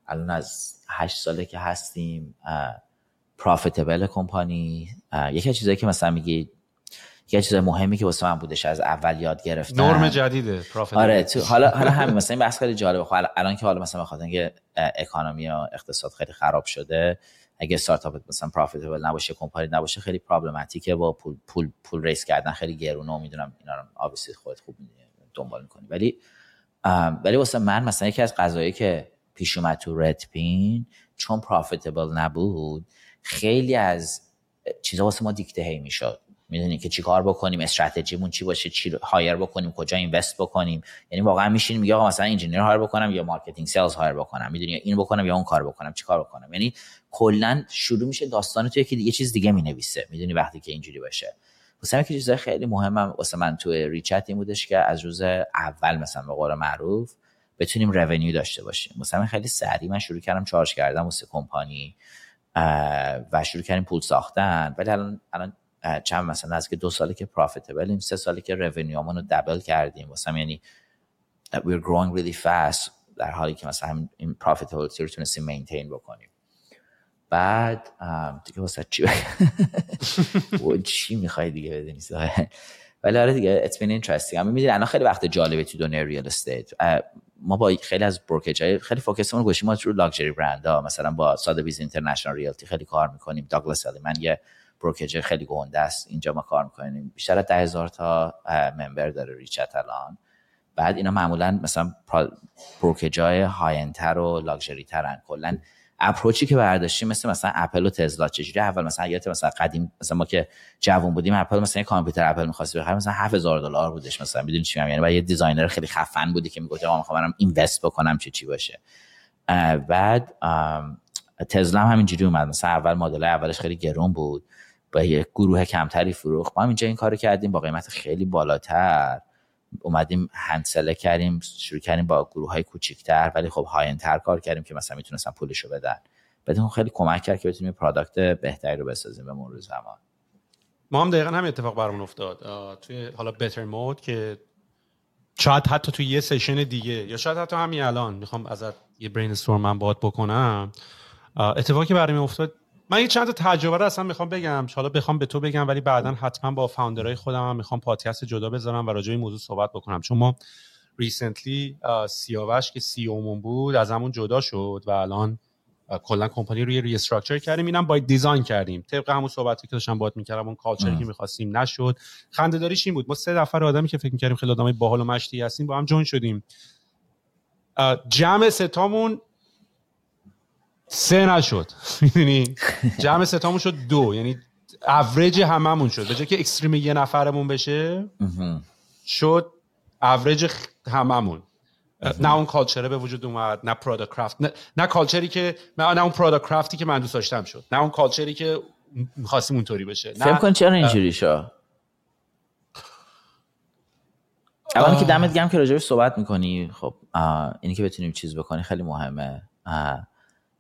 Speaker 2: الان از 8 ساله که هستیم profitable کمپانی. یکی از چیزایی که مثلا میگی یکی چیز مهمی که واسه من بودش از اول یاد گرفتم.
Speaker 1: نرم جدیده
Speaker 2: آره تو حالا حالا همین مثلا این بحث خیلی جالبه. خب الان که حالا مثلا بخاطر اینکه economy و اقتصاد خیلی خراب شده اگه استارتاپ مثلا profitable نباشه کمپانی نباشه خیلی problematic ه با پول پول پول raise کردن خیلی گرونه می‌دونم اینا رو obviously خودت خوب دنبال می‌کنی. ولی ولی واسه من مثلا یکی از قضایی که پیش اومد تو رتپین چون profitable نبود خیلی از چیزا واسه ما دیکته هی می‌شد. می‌دونی که چیکار بکنیم استراتژیمون چی باشه چی hire بکنیم کجا invest بکنیم. یعنی واقعا میشینیم میگه آقا مثلا engineer hire بکنم یا marketing sales hire بکنم. می‌دونی این بکنم یا اون کار بکنم چیکار بکنم. یعنی کلا شروع میشه داستان تو یکی دیگه چیز دیگه می‌نویسه. می‌دونی وقتی که اینجوری باشه. واسه که چیزای خیلی مهمم واسه من تو ریچت این بودش که از روز اول مثلا به قول معروف بتونیم revenue داشته باشیم. مثلا خیلی سریع من شروع کردم charge کردم واسه کمپانی و شروع کردیم پول ساختن. ولی الان الان چند مثلا از که دو سالی که profitable یم سه سالی که revenue مون رو double کردیم. واسه یعنی we're growing really fast در حالی که مثلا این profitability رو تونستیم maintain بکنیم. بعد دیگه واسه چی؟ [laughs] چی می‌خوای دیگه بدونی؟ ولی آره دیگه it's been interesting. اما می‌دونی الان خیلی وقت جالبه تو دنیای real estate ما با خیلی از brokerage های خیلی focus مون گوشیم ما رو luxury brand ها مثلا با Sotheby's International Realty خیلی کار می‌کنیم. Douglas Elliman یه brokerage خیلی گنده است. اینجا ما کار می‌کنیم. بیشتر از ده هزار تا member داره ریچت الان. بعد اینا معمولا مثلا brokerage های high-end تر و لاکچری ترن کلا approach ی که برداشتیم مثل مثلا اپل و تزلا چجوری اول مثلا یادت مثلا قدیم مثلا ما که جوون بودیم اپل مثلا کامپیوتر اپل می‌خواست بخره مثلا 7000 دلار بودش مثلا. می‌دونی چی میگم؟ یعنی بعد یه designer خیلی خفن بودی که می‌گفت آقا می‌خوام برم invest بکنم چه چی باشه. بعد تزلا هم همینجوری اومد. مثلا اول مدل اولش خیلی گرون بود. با یه گروه کمتری فروخت. ما هم اینجا این کارو کردیم با قیمت خیلی بالاتر. اومدیم hand select کردیم شروع کردیم با گروه های کوچیکتر ولی خب high تر کار کردیم که مثلا می‌تونستن پولشو بدن. بعد اون خیلی کمک کرد که بتونیم product بهتری رو بسازیم به مرور زمان.
Speaker 1: ما هم دقیقا هم اتفاق برامون افتاد. توی حالا بهتر مود که شاید حتی توی یه session دیگه یا شاید حتی همین الان. می‌خوام ازت یه brainstorm من باد بکنم اتفاقی برای افتاد من یه چند تا تجربه رو اصلا می‌خوام بگم. حالا بخوام به تو بگم ولی بعدا حتما با founder های خودم هم می‌خوام پادکست جدا بذارم و راجع این موضوع صحبت بکنم. چون ما recently سیاوش که CEO مون بود از همون جدا شد و الان کلا company رو restructure کردیم. اینم با design کردیم. طبق همون صحبتی که داشتم باهات می‌کردم اون culture ی که می‌خواستیم نشد. خنده داریش این بود. ما سه نفر آدمی که فکر می‌کردیم خیلی آدمای باحال و مشتی هستیم با هم join شدیم. جمع ستامون سه نشد. [laughs] می‌دونی؟ جمع ستامون شد دو. یعنی اوریج هممون شد. به جای که extreme یه نفرمون بشه شد اوریج هممون. نه اون culture ه به وجود اومد نه product craft نه, نه culture ی که نه اون product craft ی که من دوست داشتم شد. نه اون culture ی که می‌خواستیم اونطوری بشه.
Speaker 2: فکر کن چرا اینجوری شد؟ اولا که دمت گرم که راجبش صحبت می‌کنی. خب اینی که بتونیم چیز بکنی خیلی مهمه.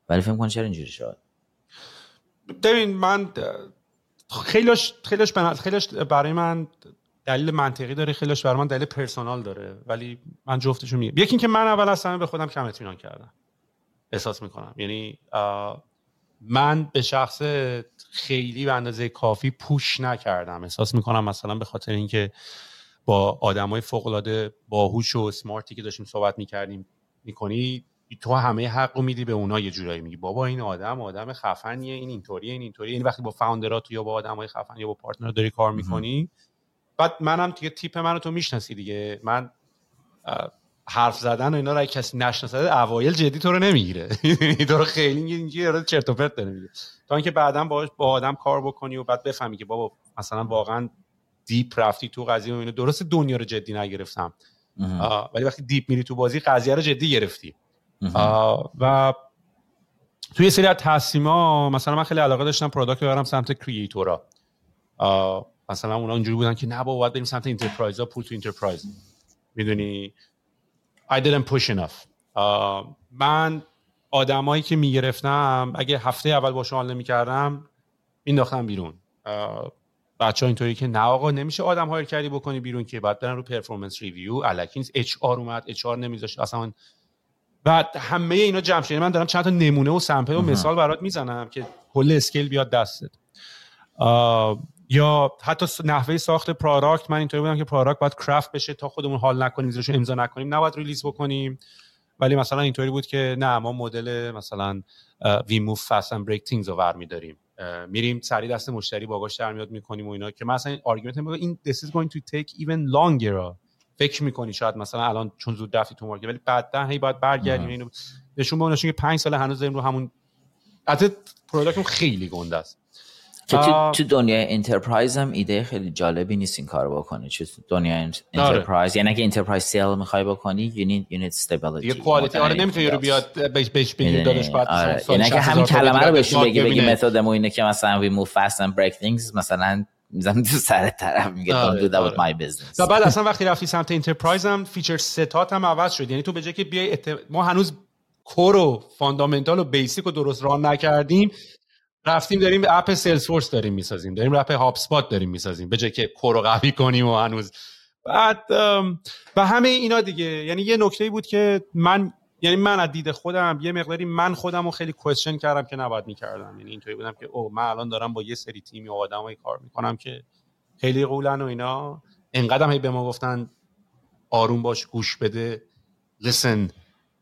Speaker 2: ولی فکر کنم چرا اینجوری شد؟
Speaker 1: ببین من خیلیش خیلیش خیلیش برای من دلیل منطقی داره خیلیش برای من دلیل پرسونال داره. ولی من جفتشو میگم. یکی اینکه من اول اصلا به خودم کم اطمینان کردم. احساس می‌کنم. یعنی من به شخص خیلی به اندازه کافی پوش نکردم. احساس می‌کنم مثلا به خاطر اینکه با آدمای فوق العاده باهوش و سمارتی که داشتیم صحبت می‌کردیم می‌کنی تو همه حق رو میدی به اونا یه جورایی میگی. بابا این آدم آدم خفنیه این اینطوریه این اینطوریه. این وقتی با فاوندرات یا با آدمای خفن یا با پارتنر داری کار می‌کنی بعد منم دیگه تیپ منو تو می‌شناسی دیگه. من حرف زدن و اینا رو کسی نشناسه اوایل جدی تو رو نمی‌گیره. [laughs] تو رو خیلی اینجوری چرت و پرت داره میگه. تا اینکه بعدا با با آدم کار بکنی و بعد بفهمی که بابا مثلا واقعا deep رفتی تو قضیه و اینو درست دنیا رو جدی نگرفتم. ولی وقتی deep میری تو بازی قضیه رو جدی گرفتی. و توی سری از تصمیما مثلا من خیلی علاقه داشتم product ببرم سمت creator ا مثلا اونا اونجوری بودن که نه بابا باید بریم سمت enterprise ها پول تو enterprise می‌دونی؟ I didn't push enough. من آدمایی که می‌گرفتم اگه هفته اول با حال نمی‌کردم مینداختم بیرون. بچه ها اینطوری که نه آقا نمیشه آدم hire کردی بکنی بیرون که بعد برن رو performance review الکی نیست HR اومد HR نمیذاشت. اصلا و همه اینا جمع شده من دارم چند تا نمونه و sample و مثال برات می‌زنم که کل scale بیاد دستت. یا حتی نحوه ساخت product من اینطوری بودم که product باید craft بشه تا خودمون حال نکنیم زیرش امضا نکنیم. نباید release بکنیم. ولی مثلا اینطوری بود که نه ما مدل مثلا we move fast and break things رو برمیداریم میریم سری دست مشتری bug اش در میاد می‌کنیم و اینا که مثلا argument این this is going to take even longer. فکر می‌کنی شاید مثلا الان چون زود رفتی تو market ولی بعدا هی باید برگردیم. اینو نشون به که 5 سال هنوز داریم رو همون البته product خیلی گنده است.
Speaker 2: که تو, تو دنیای enterprise هم ایده خیلی جالبی نیست این کار بکنی. چه دنیای enterprise یعنی اگه enterprise sale می‌خوای بکنی you need, you need stability.
Speaker 1: یه quality آره نمی‌تونی رو بیاد بهش بهش بگی داداش بعد
Speaker 2: آره. یعنی اگه همین کلمه رو بهش بگی بگی متدمو اینه که مثلا we move fast and break things مثلا می‌زنم تو سر طرف میگه do that with my business.
Speaker 1: و بعد اصلا وقتی رفتی سمت enterprise هم feature set ات هم عوض شد. یعنی تو به جای که بیای ات... ما هنوز core و fundamental و basic رو درست run نکردیم رفتیم داریم app Salesforce داریم می‌سازیم. داریم app HubSpot داریم می‌سازیم. به جای که core رو قوی کنیم و هنوز. بعد و همه اینا دیگه. یعنی یه نکته بود که من یعنی من از دید خودم یه مقداری من خودم رو خیلی question کردم که نباید می‌کردم. یعنی اینطوری بودم که او من الان دارم با یه سری تیمی و آدمایی کار می‌کنم که خیلی غولن و اینا. انقدر هی به ما گفتن آروم باش گوش بده. Listen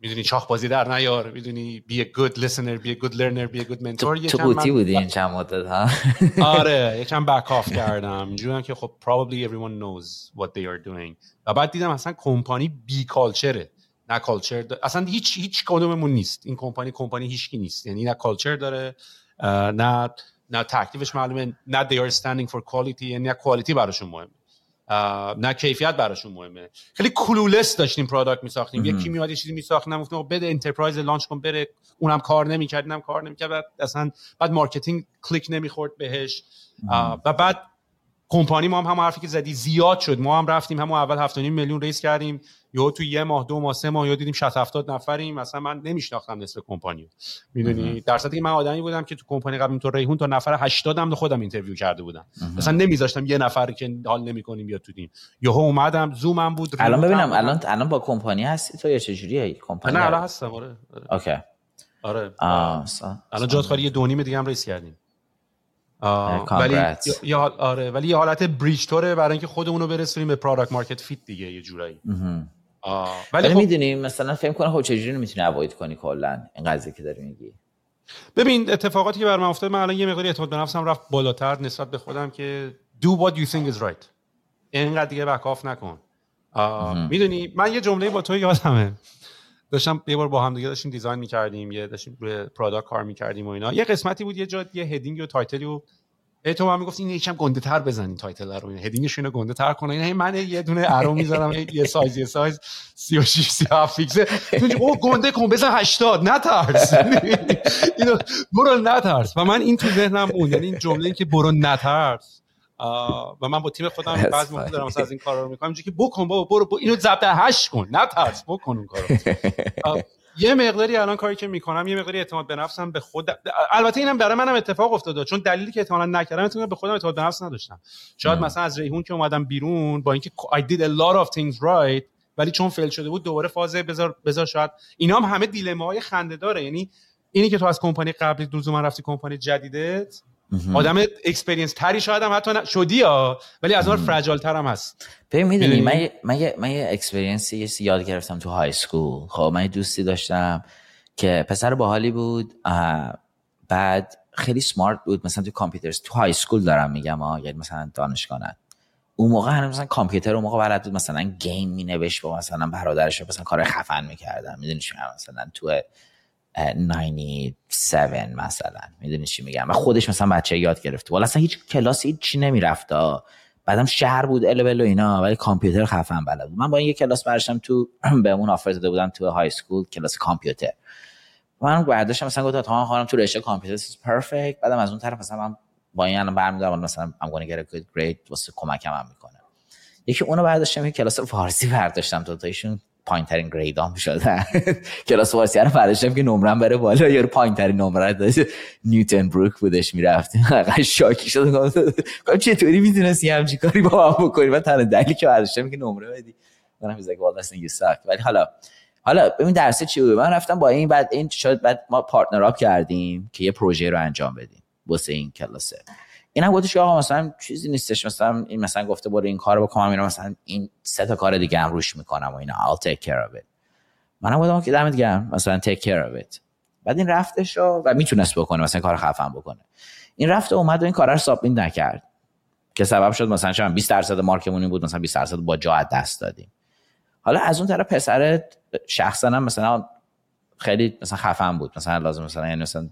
Speaker 1: می‌دونی شاخ بازی در نیار. می‌دونی be a good listener be a good learner be a good mentor.
Speaker 2: تو قوطی بودی این چند مدت ها؟ [laughs]
Speaker 1: آره [laughs] یکم back off کردم. اینجوریه که خب probably everyone knows what they are doing. و بعد دیدم اصلا کمپانی بی culture ه نه culture اصلا هیچ هیچ کدوممون نیست. این company company هیچکی نیست. یعنی نه culture داره نه نه تکلیفش معلومه نه they are standing for quality یعنی نه quality براشون مهمه. نه کیفیت براشون مهمه. خیلی clueless داشتیم product میساختیم. یکی میاد یه چیزی میساخت گفتم بده enterprise launch کن بره. اونم کار نمی‌کرد اینم کار نمی‌کرد. بعد اصلا بعد marketing کلیک نمی‌خورد بهش. و بعد کمپانی ما هم همون حرفی که زدی زیاد شد. ما هم رفتیم همون اول 7.5 میلیون raise کردیم. یا تو یه ماه دو ماه سه ماه یا دیدیم 60 70 نفریم. مثلا من نمیشناختم نصف کمپانی می‌دونی؟ در که من آدمی بودم که تو کمپانی قبل تو ریحون تا نفر 80 هم خودم interview کرده بودم. مثلا نمیذاشتم یه نفر که حال نمی‌کنیم بیاد تو تیم. یهو اومدم زومم بود
Speaker 2: الان ببینم الان الان با کمپانی هستی تو یا چه جوریه کمپانی
Speaker 1: نه الان هستم آره.
Speaker 2: آره. okay
Speaker 1: آره الان جات خالی یه دو نیم دیگه هم raise کردیم. ولی یا آره ولی یه حالت bridge طوره برای اینکه خودمون برسونیم به product market fit دیگه یه جورایی.
Speaker 2: ولی خب می‌دونی مثلا فهم کنه خب چجوری می‌تونی avoid کنی کلا این قضیه که داری میگی؟
Speaker 1: ببین اتفاقاتی که بر من افتاد من الان یه مقداری اعتماد به نفسم رفت بالاتر نسبت به خودم که do what you think is right. اینقدر دیگه back off نکن. می‌دونی من یه جمله با تو یادمه. داشتم یه بار با هم دیگه داشتیم design می‌کردیم یه داشتیم روی product کار می‌کردیم و اینا. یه قسمتی بود یه جا یه heading و title ی و تو هم می‌گفت این یکم گنده تر بزنین title رو heading ش اینو گنده تر کنه. این من یه دونه arrow می‌ذارم یه سایز یه سایز 36 37 fix ه او گنده کن بزن 80 نترس. اینو برو نترس. و من این تو ذهنم اون یعنی این جمله که برو نترس. و من با تیم خودم بعضی موقع دارم از این کارا رو می‌کنم. که بکن بابا برو, برو. اینو ضبط هشت کن. نترس بکن اون کارو. یه مقداری الان کاری که می‌کنم یه مقداری اعتماد به نفسم به خود البته اینم برای منم اتفاق افتاده. چون دلیلی که احتمالاً نکردم اتفاقا به خودم اعتماد به نفس نداشتم. شاید مثلا از ریحون که اومدم بیرون با اینکه I did a lot of things right ولی چون fail شده بود دوباره فاز بذار بذار شاید اینا هم همه dilemma های خنده داره. یعنی اینی که تو از کمپانی قبلی لزوما رفتی کمپانی جدیدت آدم experienced تری شاید هم حتی شدی ها ولی از اون fragile تر هم هست.
Speaker 2: ببین می‌دونی من من من یه experience ی یاد گرفتم تو high school خب من دوستی داشتم که پسر باحالی بود بعد خیلی smart بود. مثلا تو computers تو high school دارم میگم ها یعنی مثلا دانشگاه اون موقع هنوز مثلا کامپیوتر اون موقع بلد بود. مثلا گیم مینوشت با مثلا برادرش مثلا کار خفن می‌کردن می‌دونی چی مثلا تو 97 مثلا. می‌دونی چی میگم؟ و خودش مثلا بچه یاد گرفته. ولی اصلا هیچ کلاسی چی نمی‌رفت. بعدم شهر بود ال و اینا ولی کامپیوتر خفن بلد بود. من با این یه کلاس برشتم تو [clears throat] بهمون آفر داده بودم تو های سکول کلاس کامپیوتر. من برداشتم مثلا گفتم تمام خانم تو رشته کامپیوتر پرفکت بعدم از اون طرف مثلا من با این الان برمیدارم مثلا I'm to get a good grade واسه کمکم هم می‌کنه. یکی اونو برداشتم یه کلاس فارسی [laughs] برداشتم تا تایشون پایین ترین گریدام شده. [laughs] کلاس فارسی رو برداشتم که نمرم بره بالا یا پایین ترین نمره داشت نیوتن بروک بودش می‌رفتیم. حقا [laughs] شاکی شد. گفتم چطوری می‌تونستی همچین کاری با هم بکنی؟ من تنها دلیلی که برداشتم که نمره بدی. well that's you suck ولی حالا حالا ببین درس چی بود. من رفتم با این بعد این شد بعد ما پارتنر اپ کردیم که یه پروژه رو انجام بدیم واسه این کلاسه. اینم گفتش آقا مثلا چیزی نیستش مثلا این مثلا گفته برو این کارو بکنم اینا مثلا این سه تا کار دیگه هم روش می‌کنم و اینا. I'll take care of it. منم گفتم که دمت گرم. مثلا take care of it. بعد این رفتش و, می‌تونست بکنه مثلا کار خفن بکنه. این رفت و اومد و این کار رو سابمیت نکرد. که سبب شد مثلا شما 20 درصد مارکمون بود مثلا 20 درصد با جا دست دادیم. حالا از اون طرف پسر شخصا هم مثلا خیلی مثلا خفن بود. مثلا لازم مثلا یعنی مثلا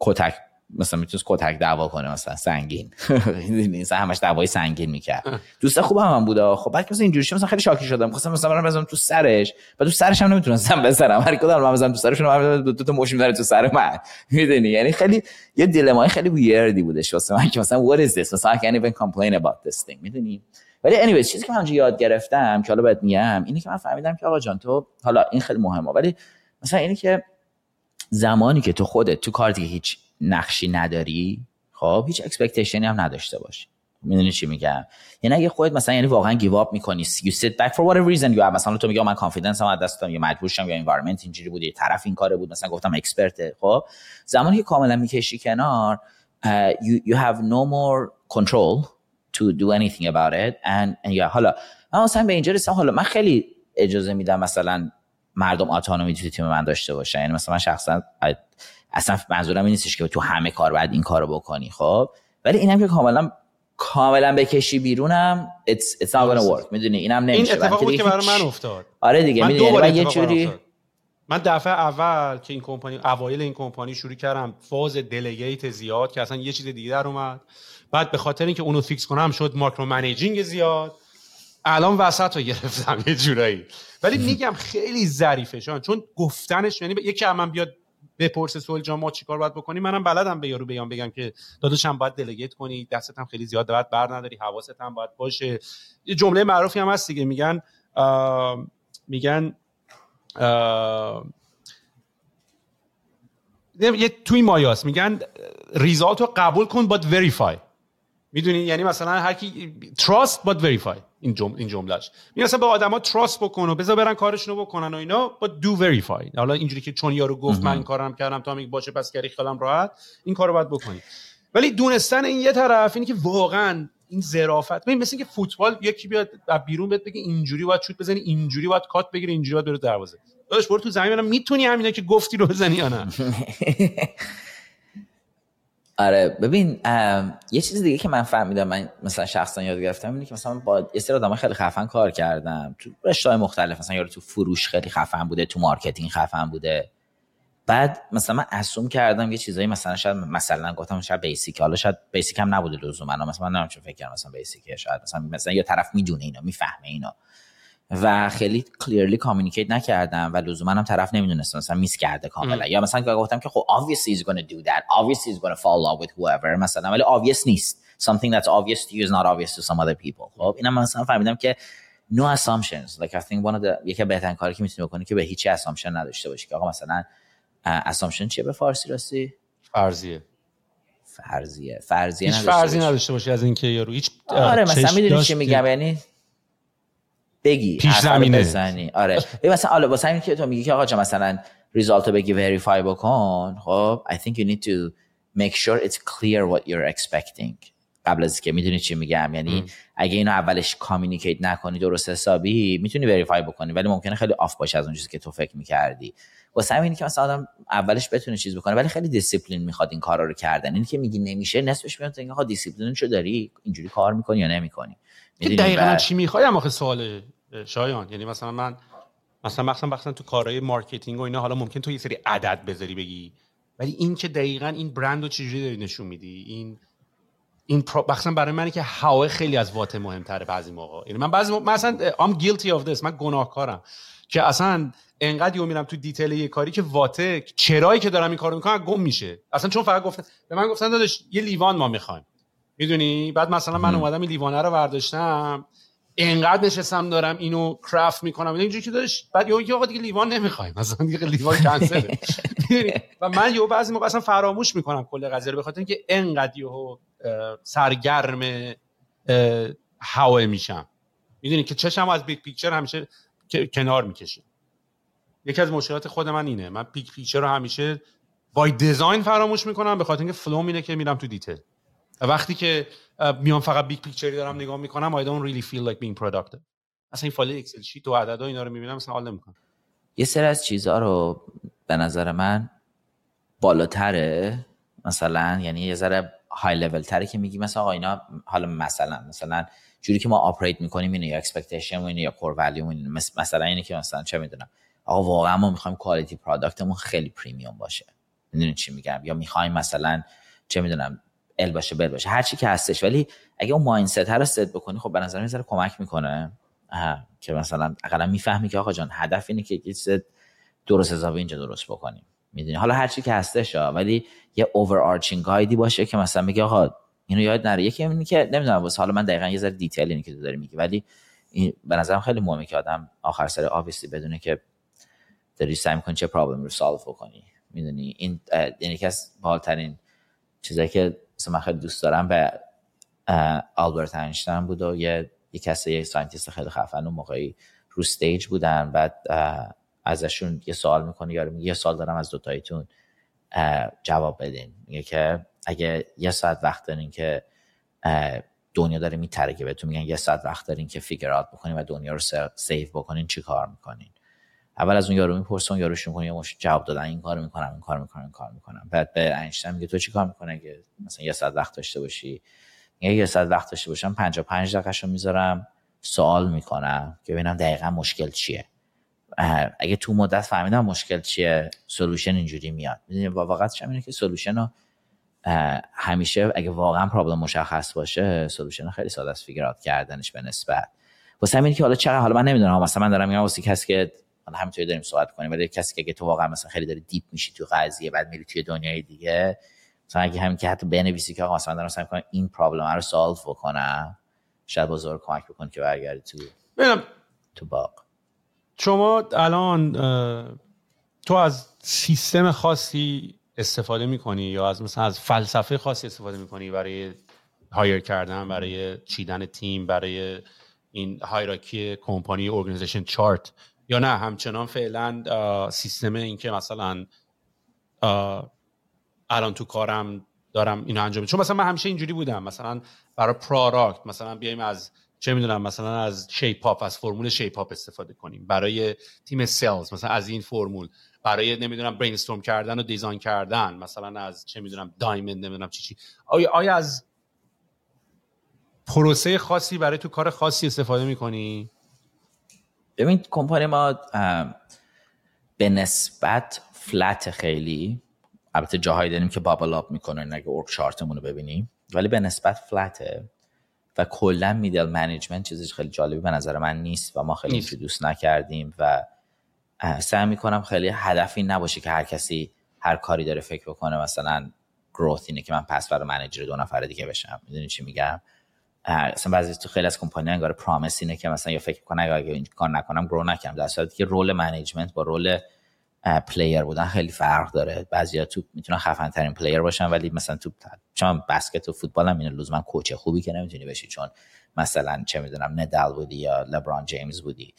Speaker 2: کتک مثلا می‌تونست کتک دعوا کنه مثلا سنگین. [laughs] مثلا همش دعوای سنگین می‌کرد. دوست خوبم هم بوده خب بعد مثلا اینجوری مثلا خیلی شاکی شدم. خواستم مثلا برم بزنم تو سرش. بعد تو سرش هم نمی‌تونستم بزنم. هر کدوم من بزنم تو سرش من دو تا مش می‌ذاره تو سر من. [laughs] می‌دونی؟ یعنی خیلی یه دیلمای خیلی ویردی بودش واسه من که مثلا what is this? مثلا I can't even complain about this thing. می‌دونی؟ ولی anyways چیزی که من یاد گرفتم که حالا بهت میگم اینه که من فهمیدم که آقا جان تو حالا این خیلی مهمه. ولی مثلا اینه که زمانی که تو خودت تو کار دیگه هیچ نقشی نداری؟ خب هیچ expectation ی هم نداشته باشی می‌دونی چی میگم؟ یعنی اگه خودت مثلا یعنی واقعا give up می‌کنی you sit back for whatever reason you have مثلا تو میگی من confidence هم از دست دادم یا مجبور شدم یا environment اینجوری بود یه طرف این کاره بود مثلا گفتم expert خب؟ زمانی که کاملا می‌کشی کنار uh, you, you have no more control to do anything about it and, and حالا من مثلا به اینجا رسیدم حالا من خیلی اجازه میدم مثلا مردم اتونومی تو تیم من داشته باشن. یعنی مثلا من شخصا اصلا منظورم این نیستش که تو همه کار باید این کارو بکنی خب؟ ولی اینم که کاملا کاملا بکشی بیرونم it's, it's not gonna work. می‌دونی؟ اینم نمیشه.
Speaker 1: این اتفاقی که برای من افتاد.
Speaker 2: آره دیگه
Speaker 1: من یعنی
Speaker 2: یه جوری
Speaker 1: من دفعه اول که این کمپانی اوایل این کمپانی شروع کردم فاز دلیگیت زیاد که اصلا یه چیز دیگه در اومد. بعد به خاطر اینکه اونو fix کنم شد micro managing زیاد. الان وسط رو گرفتم یه جورایی. ولی [laughs] میگم خیلی ظریفه چون گفتنش یعنی یکی من بیاد بپرسه سوال جان ما چیکار باید بکنیم؟ منم بلدم به یارو بیان بگم که داداشم باید delegate کنی دستت هم خیلی زیاد باید بر نداری حواست هم باید باشه. یه جمله معروفی هم هست دیگه میگن میگن یه توی مایاس میگن ریزالت رو قبول کن باید وریفای می‌دونی؟ یعنی مثلا هر کی تراست باد وریفای این جمله این جملهش. می مثلا به آدما تراست بکن و بذار برن کارشون رو بکنن و اینا با دو وریفای حالا اینجوری که چون یارو گفت من این کارم کردم تا میگه باشه پس گری خیالم راحت. این کارو باید بکنی. ولی دونستن این یه طرف اینه که واقعا این ظرافت. ببین مثل که فوتبال یکی بیاد بیرون بهت بگه اینجوری باید شوت بزنی اینجوری باید کات بگیری اینجوری باید بره دروازه. داداش برو تو زمین می‌تونی همینا که گفتی رو بزنی یا نه؟ [laughs]
Speaker 2: آره ببین یه چیز دیگه که من فهمیدم من مثلا شخصا یاد گرفتم اینه که مثلا با یه سری آدم خیلی خفن کار کردم. تو رشته مختلف مثلا یارو تو فروش خیلی خفن بوده تو مارکتینگ خفن بوده. بعد مثلا من assume کردم یه چیزایی مثلا شاید مثلا گفتم شاید basic حالا شاید basic هم نبوده لزوما. مثلا من نمی‌دونم فکر کردم مثلا basic ه شاید. مثلا مثلا یه طرف می‌دونه اینا می‌فهمه اینا. و خیلی کلیرلی کامیونیکیت نکردم و لزوما هم طرف نمی‌دونست مثلا میس کرده کاملا. یا مثلا گفتم که خب obviously he's to do that. Obviously he's to fall love with whoever مثلا ولی obvious نیست. Something that's obvious to you is not obvious to some other people. خب اینم مثلا فهمیدم که no assumptions. Like I think one of the یکی بهترین کاری که می‌تونی بکنی که به هیچ assumption نداشته باشی که آقا مثلا assumption چیه به فارسی راستی؟
Speaker 1: فرضیه.
Speaker 2: فرضیه. فرضیه
Speaker 1: هیچ فرضی نداشته باشی از اینکه یارو. هیچ
Speaker 2: آره مثلا می‌دونی چی میگم؟ یعنی بگی
Speaker 1: پیش زمینه.
Speaker 2: بزنی. آره. مثلا حالا واسه همین که تو میگی که آقا جا مثلا result رو بگی verify بکن خب I think you need to make sure it's clear what you're expecting. قبل از که می‌دونی چی میگم. یعنی ام. اگه اینو اولش communicate نکنی درست حسابی می‌تونی verify بکنی. ولی ممکنه خیلی off باشه از اون چیزی که تو فکر می‌کردی. واسه همین که مثلا آدم اولش بتونه چیز بکنه ولی خیلی دیسیپلین می‌خواد این کارا رو کردن. اینی که میگی نمیشه نصفش میاد اینکه دیسیپلینشو داری؟ اینجوری کار می‌کنی یا نمی‌کنی؟
Speaker 1: دقیقاً چی می‌خوای؟ هم آخه سواله شایان یعنی مثلا من مثلا مثلا مثلا تو کارهای مارکتینگ و اینا حالا ممکن تو یه سری عدد بذاری بگی. ولی این که دقیقا این برند رو چجوری داری نشون میدی؟ این این مثلا برای منی که how ه خیلی از what ه مهمتره بعضی موقع. یعنی من بعضی موقع مثلا I'm guilty of this. من گناهکارم. که اصلا انقدر یهو میرم تو detail یه کاری که what ه چرایی که دارم این کارو می‌کنم گم میشه. اصلا چون فقط گفتن به من گفتن داداش یه لیوان ما می‌خوایم. می‌دونی؟ بعد مثلا من اومدم این لیوانه رو برداشتم انقدر نشستم دارم اینو craft می‌کنم. اینجوری که داشت بعد یهو آقا دیگه لیوان نمی‌خوایم. مثلا دیگه لیوان کنسل و من یهو بعضی موقع اصلا فراموش می‌کنم کل قضیه رو به خاطر اینکه انقدر یهو سرگرم how ه میشم. می‌دونی که چشم از big picture همیشه کنار می‌کشه. یکی از مشکلات خود من اینه. من big picture رو همیشه by design فراموش می‌کنم به خاطر اینکه flow اینه که میرم تو detail وقتی که میام فقط big picture ی دارم نگاه می‌کنم I don't really feel like being productive. اصلا این فایل Excel sheet و عددا اینا رو می‌بینم مثلا حال نمی‌کنم.
Speaker 2: یه سری از چیزها رو به نظر من بالاتره مثلا یعنی یه ذره های لول تره که میگی مثلا آقا اینا حالا مثلا مثلا جوری که ما operate می‌کنیم اینه یا expectation اینه یا core value اینه. مثلا اینه که مثلا چه می‌دونم آقا واقعا ما می‌خوایم quality product مون خیلی premium باشه. می‌دونید چی میگم؟ یا می‌خوایم مثلا چه می‌دونم ال باشه بل باشه هر چی که هستش. ولی اگه اون mindset رو ست بکنی خب به نظر می‌ذاره کمک می‌کنه. که مثلا اقلا می‌فهمی که آقا جان هدف اینه که چیز درست حسابی اینجا درست بکنیم. می‌دونی؟ حالا هر چی که هستش ولی یه overarching guide ی باشه که مثلا میگه آقا اینو یاد نره. یکی اینه که نمی‌دونم واسه حالا من دقیقا یه ذره detail اینی که تو داری میگی. ولی این به نظرم خیلی مهمه که آدم آخر سر بایستی بدونه که داری سعی می‌کنی چه problem رو solve بکنی. می‌دونی؟ این یعنی که از باحال‌ترین چیزایی که مثلا من خیلی دوست دارم به آلبرت اینشتین بود و یه یه کسی یه scientist خیلی خفن اون موقعی رو stage بودن. بعد ازشون یه سوال می‌کنه یارو میگه یه سوال دارم از دوتایتون جواب بدین. میگه که اگه یه ساعت وقت دارین که دنیا داره می‌ترکه که بهتون میگن یه ساعت وقت دارین که figure out بکنین و دنیا رو save بکنین چی کار می‌کنین؟ اول از اون یارو می‌پرسه اون یارو شروع میشه جواب دادن این کارو می‌کنم این کار می‌کنم این کار می‌کنم. بعد به اینشتین میگه تو چی کار می‌کنه که مثلا یه ساعت وقت داشته باشی؟ میگه یه ساعت وقت داشته باشم 55 دقیقه‌شو می‌ذارم سوال می‌کنم که ببینم دقیقا مشکل چیه. اگه تو مدت فهمیدم مشکل چیه solution اینجوری میاد. می‌دونی واقعا اینه که solution رو همیشه اگه واقعا problem مشخص باشه solution خیلی ساده است figure کردنش به نسبت. واسه همین که حالا چقدر حالا من نمی‌دونم مثلا من دارم میگم واسه کسی که حالا همینطوری داریم صحبت کنیم ولی کسی که اگه تو واقعا مثلا خیلی داری deep میشی تو قضیه بعد میری توی دنیای دیگه مثلا اگه همین که حتی بنویسی که آقا مثلا دارم سعی می‌کنم این problem رو solve بکنم شاید بزرگ کمک بکنه که برگردی تو
Speaker 1: ببینم.
Speaker 2: تو باغ.
Speaker 1: شما الان تو از سیستم خاصی استفاده می‌کنی یا از مثلا از فلسفه خاصی استفاده می‌کنی برای hire کردن برای چیدن تیم برای این hierarchy کمپانی organization chart یا نه همچنان فعلا سیستم این که مثلا الان تو کارم دارم اینو انجام چون مثلا من همیشه اینجوری بودم. مثلا برای product مثلا بیایم از چه می‌دونم مثلا از Shape Up از فرمول Shape Up استفاده کنیم. برای تیم sales مثلا از این فرمول. برای نمی‌دونم برین کردن و design کردن. مثلا از چه می‌دونم diamond نمی‌دونم چی چی. آیا, آیا از پروسه خاصی برای تو کار خاصی استفاده می‌کنی؟
Speaker 2: ببین کمپانی ما به نسبت flat خیلی. البته جاهایی داریم که bubble up می‌کنه اگه org chart مون رو ببینیم. ولی به نسبت flat ه و کلا middle management چیزی خیلی جالبی به نظر من نیست و ما خیلی invest نکردیم و سعی می‌کنم خیلی هدفی نباشه که هر کسی هر کاری داره فکر بکنه. مثلا growth اینه که من پس برای manager دو نفر دیگه بشم. می‌دونی چی میگم؟ اصلا بعضی تو خیلی از کمپانی انگار promise اینه که مثلا یا فکر کنه اگه این کار نکنم grow نکنم. در صورتی که role management با role player بودن خیلی فرق داره. بعضیا تو می‌تونن خفن ترین player باشن ولی مثلا تو چون بسکت و فوتبال هم اینو لزوما coach خوبی که نمی‌تونی بشی چون مثلا چه می‌دونم ندال بودی یا لبران جیمز بودی.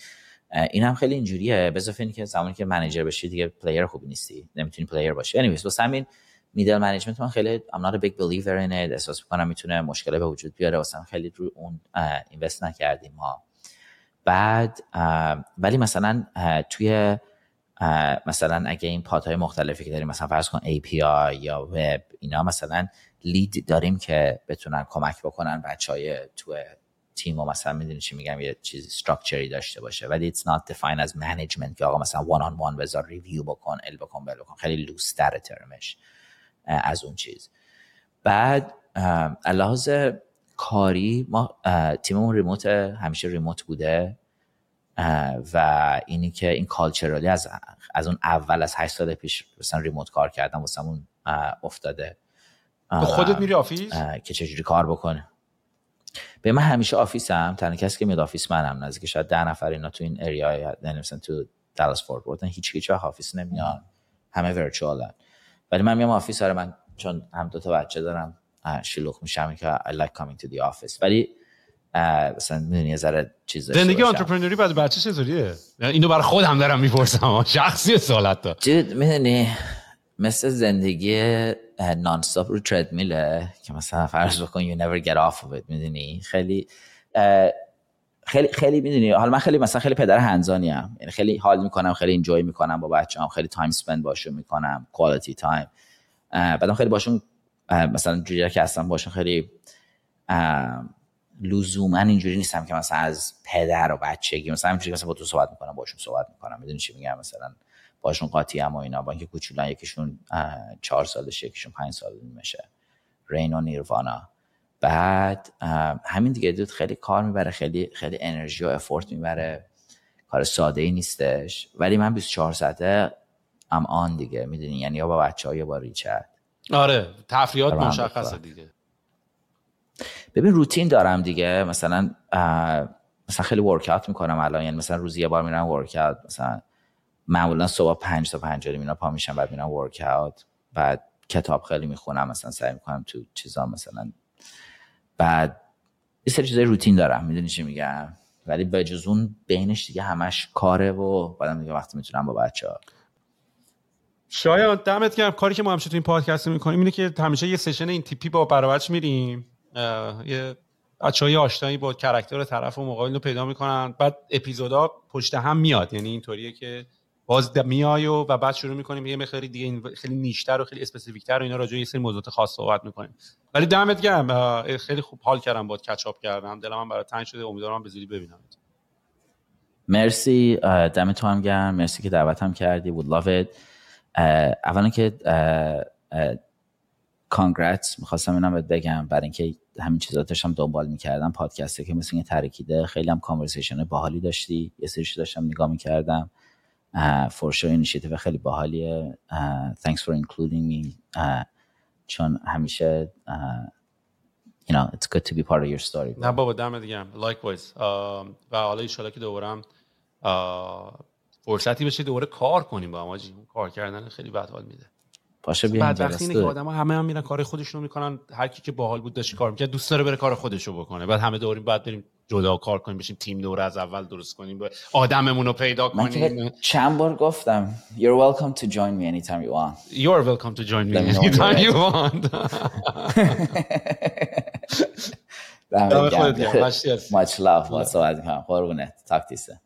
Speaker 2: این هم خیلی اینجوریه. به اینکه زمانی که manager بشی دیگه player خوبی نیستی. نمی‌تونی player باشی. Anyways واسه همین middle management من خیلی I'm not a big believer in it. احساس می‌کنم می‌تونه مشکل به وجود بیاره. واسه خیلی رو اون invest نکردیم ما. بعد ولی مثلا توی مثلا اگه این pod های مختلفی که داریم مثلا فرض کن API یا وب اینا مثلا lead داریم که بتونن کمک بکنن بچه های تو تیم و مثلا می‌دونی چی میگم یه چیزی structure ی داشته باشه. ولی it's not defined as management که آقا مثلا one on one بذار review بکن ال بکن بل بکن. خیلی loose ترمش از اون چیز. بعد لحاظ کاری ما تیممون remote همیشه remote بوده. و اینی که این culturally از از اون اول از هشت سال پیش مثلا remote کار کردم واسمون افتاده.
Speaker 1: خودت میری office؟
Speaker 2: که چجوری کار بکنه. به من همیشه office م تنها کسی که میاد office منم نزدیک شاید ده نفر اینا تو این area یعنی مثلا تو دالاس فورت ورث هیچ هیچ office نمیان همه virtual ن ولی من میام office آره من چون هم دو تا بچه دارم شلوغ میشم که I like coming to the office. ولی مثلا می‌دونی یه ذره چیز
Speaker 1: زندگی entrepreneur ی بعد بچه چطوریه؟ اینو برای خودم دارم می‌پرسم شخصی سوالت تا
Speaker 2: جد می‌دونی مثل زندگی nonstop رو تردمیله که مثلا فرض بکن you never get off of it می‌دونی؟ خیلی خیلی خیلی می‌دونی. حالا من خیلی مثلا خیلی پدر hands-on ی ام یعنی خیلی حال می‌کنم خیلی enjoy می‌کنم با بچه‌ام. خیلی time spend باشون می‌کنم. quality time بعدم خیلی باشون مثلا جوری که هستم باشون خیلی لزوما اینجوری نیستم که مثلا از پدر و بچگی مثلا همینجوری مثلا با تو صحبت می‌کنم باشون صحبت می‌کنم. می‌دونی چی میگم؟ مثلا باشون قاطی هم و اینا. با اینکه کوچولان یکیشون چهار سالشه یکیشون پنج سال میشه. رین و نیروانا بعد همین دیگه دود خیلی کار می‌بره خیلی خیلی انرژی و افورت می‌بره. کار ساده ای نیستش. ولی من 24 ساعته ام آن دیگه می‌دونی؟ یعنی یا با بچه ها یا با ریچت
Speaker 1: آره تفریحات مشخصه دیگه.
Speaker 2: ببین روتین دارم دیگه. مثلا مثلا خیلی ورکات می‌کنم الان. یعنی مثلا روزی یه بار میرم ورکات مثلا معمولا صبح پنج تا پنج اینا پا میشم بعد میرم ورکات بعد کتاب خیلی می‌خونم مثلا سعی می‌کنم تو چیزا مثلا بعد یه سری چیزای روتین دارم می‌دونی چی میگم؟ ولی به جز اون بینش دیگه همش کاره و بعدم دیگه وقتی می‌تونم با بچه ها
Speaker 1: شاید دمت گرم. کاری که ما همیشه تو این پادکست می‌کنیم اینه که همیشه یه سشن این تیپی با برابرش میریم. یه بچه های آشنایی با character طرف و مقابل رو پیدا می‌کنن. بعد اپیزودا پشت هم میاد. یعنی اینطوریه که باز میای و, و بعد شروع می‌کنیم. یه مقداری دیگه خیلی niche تر و خیلی specific تر و اینا راجع یه سری موضوعات خاص صحبت می‌کنیم. ولی دمت گرم. خیلی خوب حال کردم catch up کردم. دلم برات تنگ شده. امیدوارم به زودی ببینم
Speaker 2: مرسی. دم تو هم گرم. مرسی که دعوتم کردی. Love it. اولا که congrats می‌خواستم اینم بگم. برای اینکه همین چیزا داشتم دنبال می‌کردم. پادکسته که مثل اینکه ترکیده. خیلی هم conversation باحالی داشتی. یه سریش داشتم نگاه می‌کردم. for initiative خیلی باحالیه. Thanks for including me. چون همیشه you know it's good to be part of your story
Speaker 1: نه بابا دم دیگه likewise. و حالا ان که دوباره فرصتی بشه دوباره کار کنیم با هم کار کردن خیلی بد حال میده.
Speaker 2: باشه بیام
Speaker 1: بعد وقتی اینه که آدم همه هم میرن کار خودشونو می‌کنن. هر کی که باحال بود داشت کار می‌کرد دوست داره بره کار خودشو بکنه. بعد همه دوریم بعد بریم جدا کار کنیم بشیم تیم دور از اول درست کنیم آدممون رو پیدا کنیم.
Speaker 2: من چند بار گفتم you're welcome to join me anytime you want.
Speaker 1: You're welcome to join me anytime you want. [laughs]
Speaker 2: Much love با صحبت کنم قربونت تاکتیسه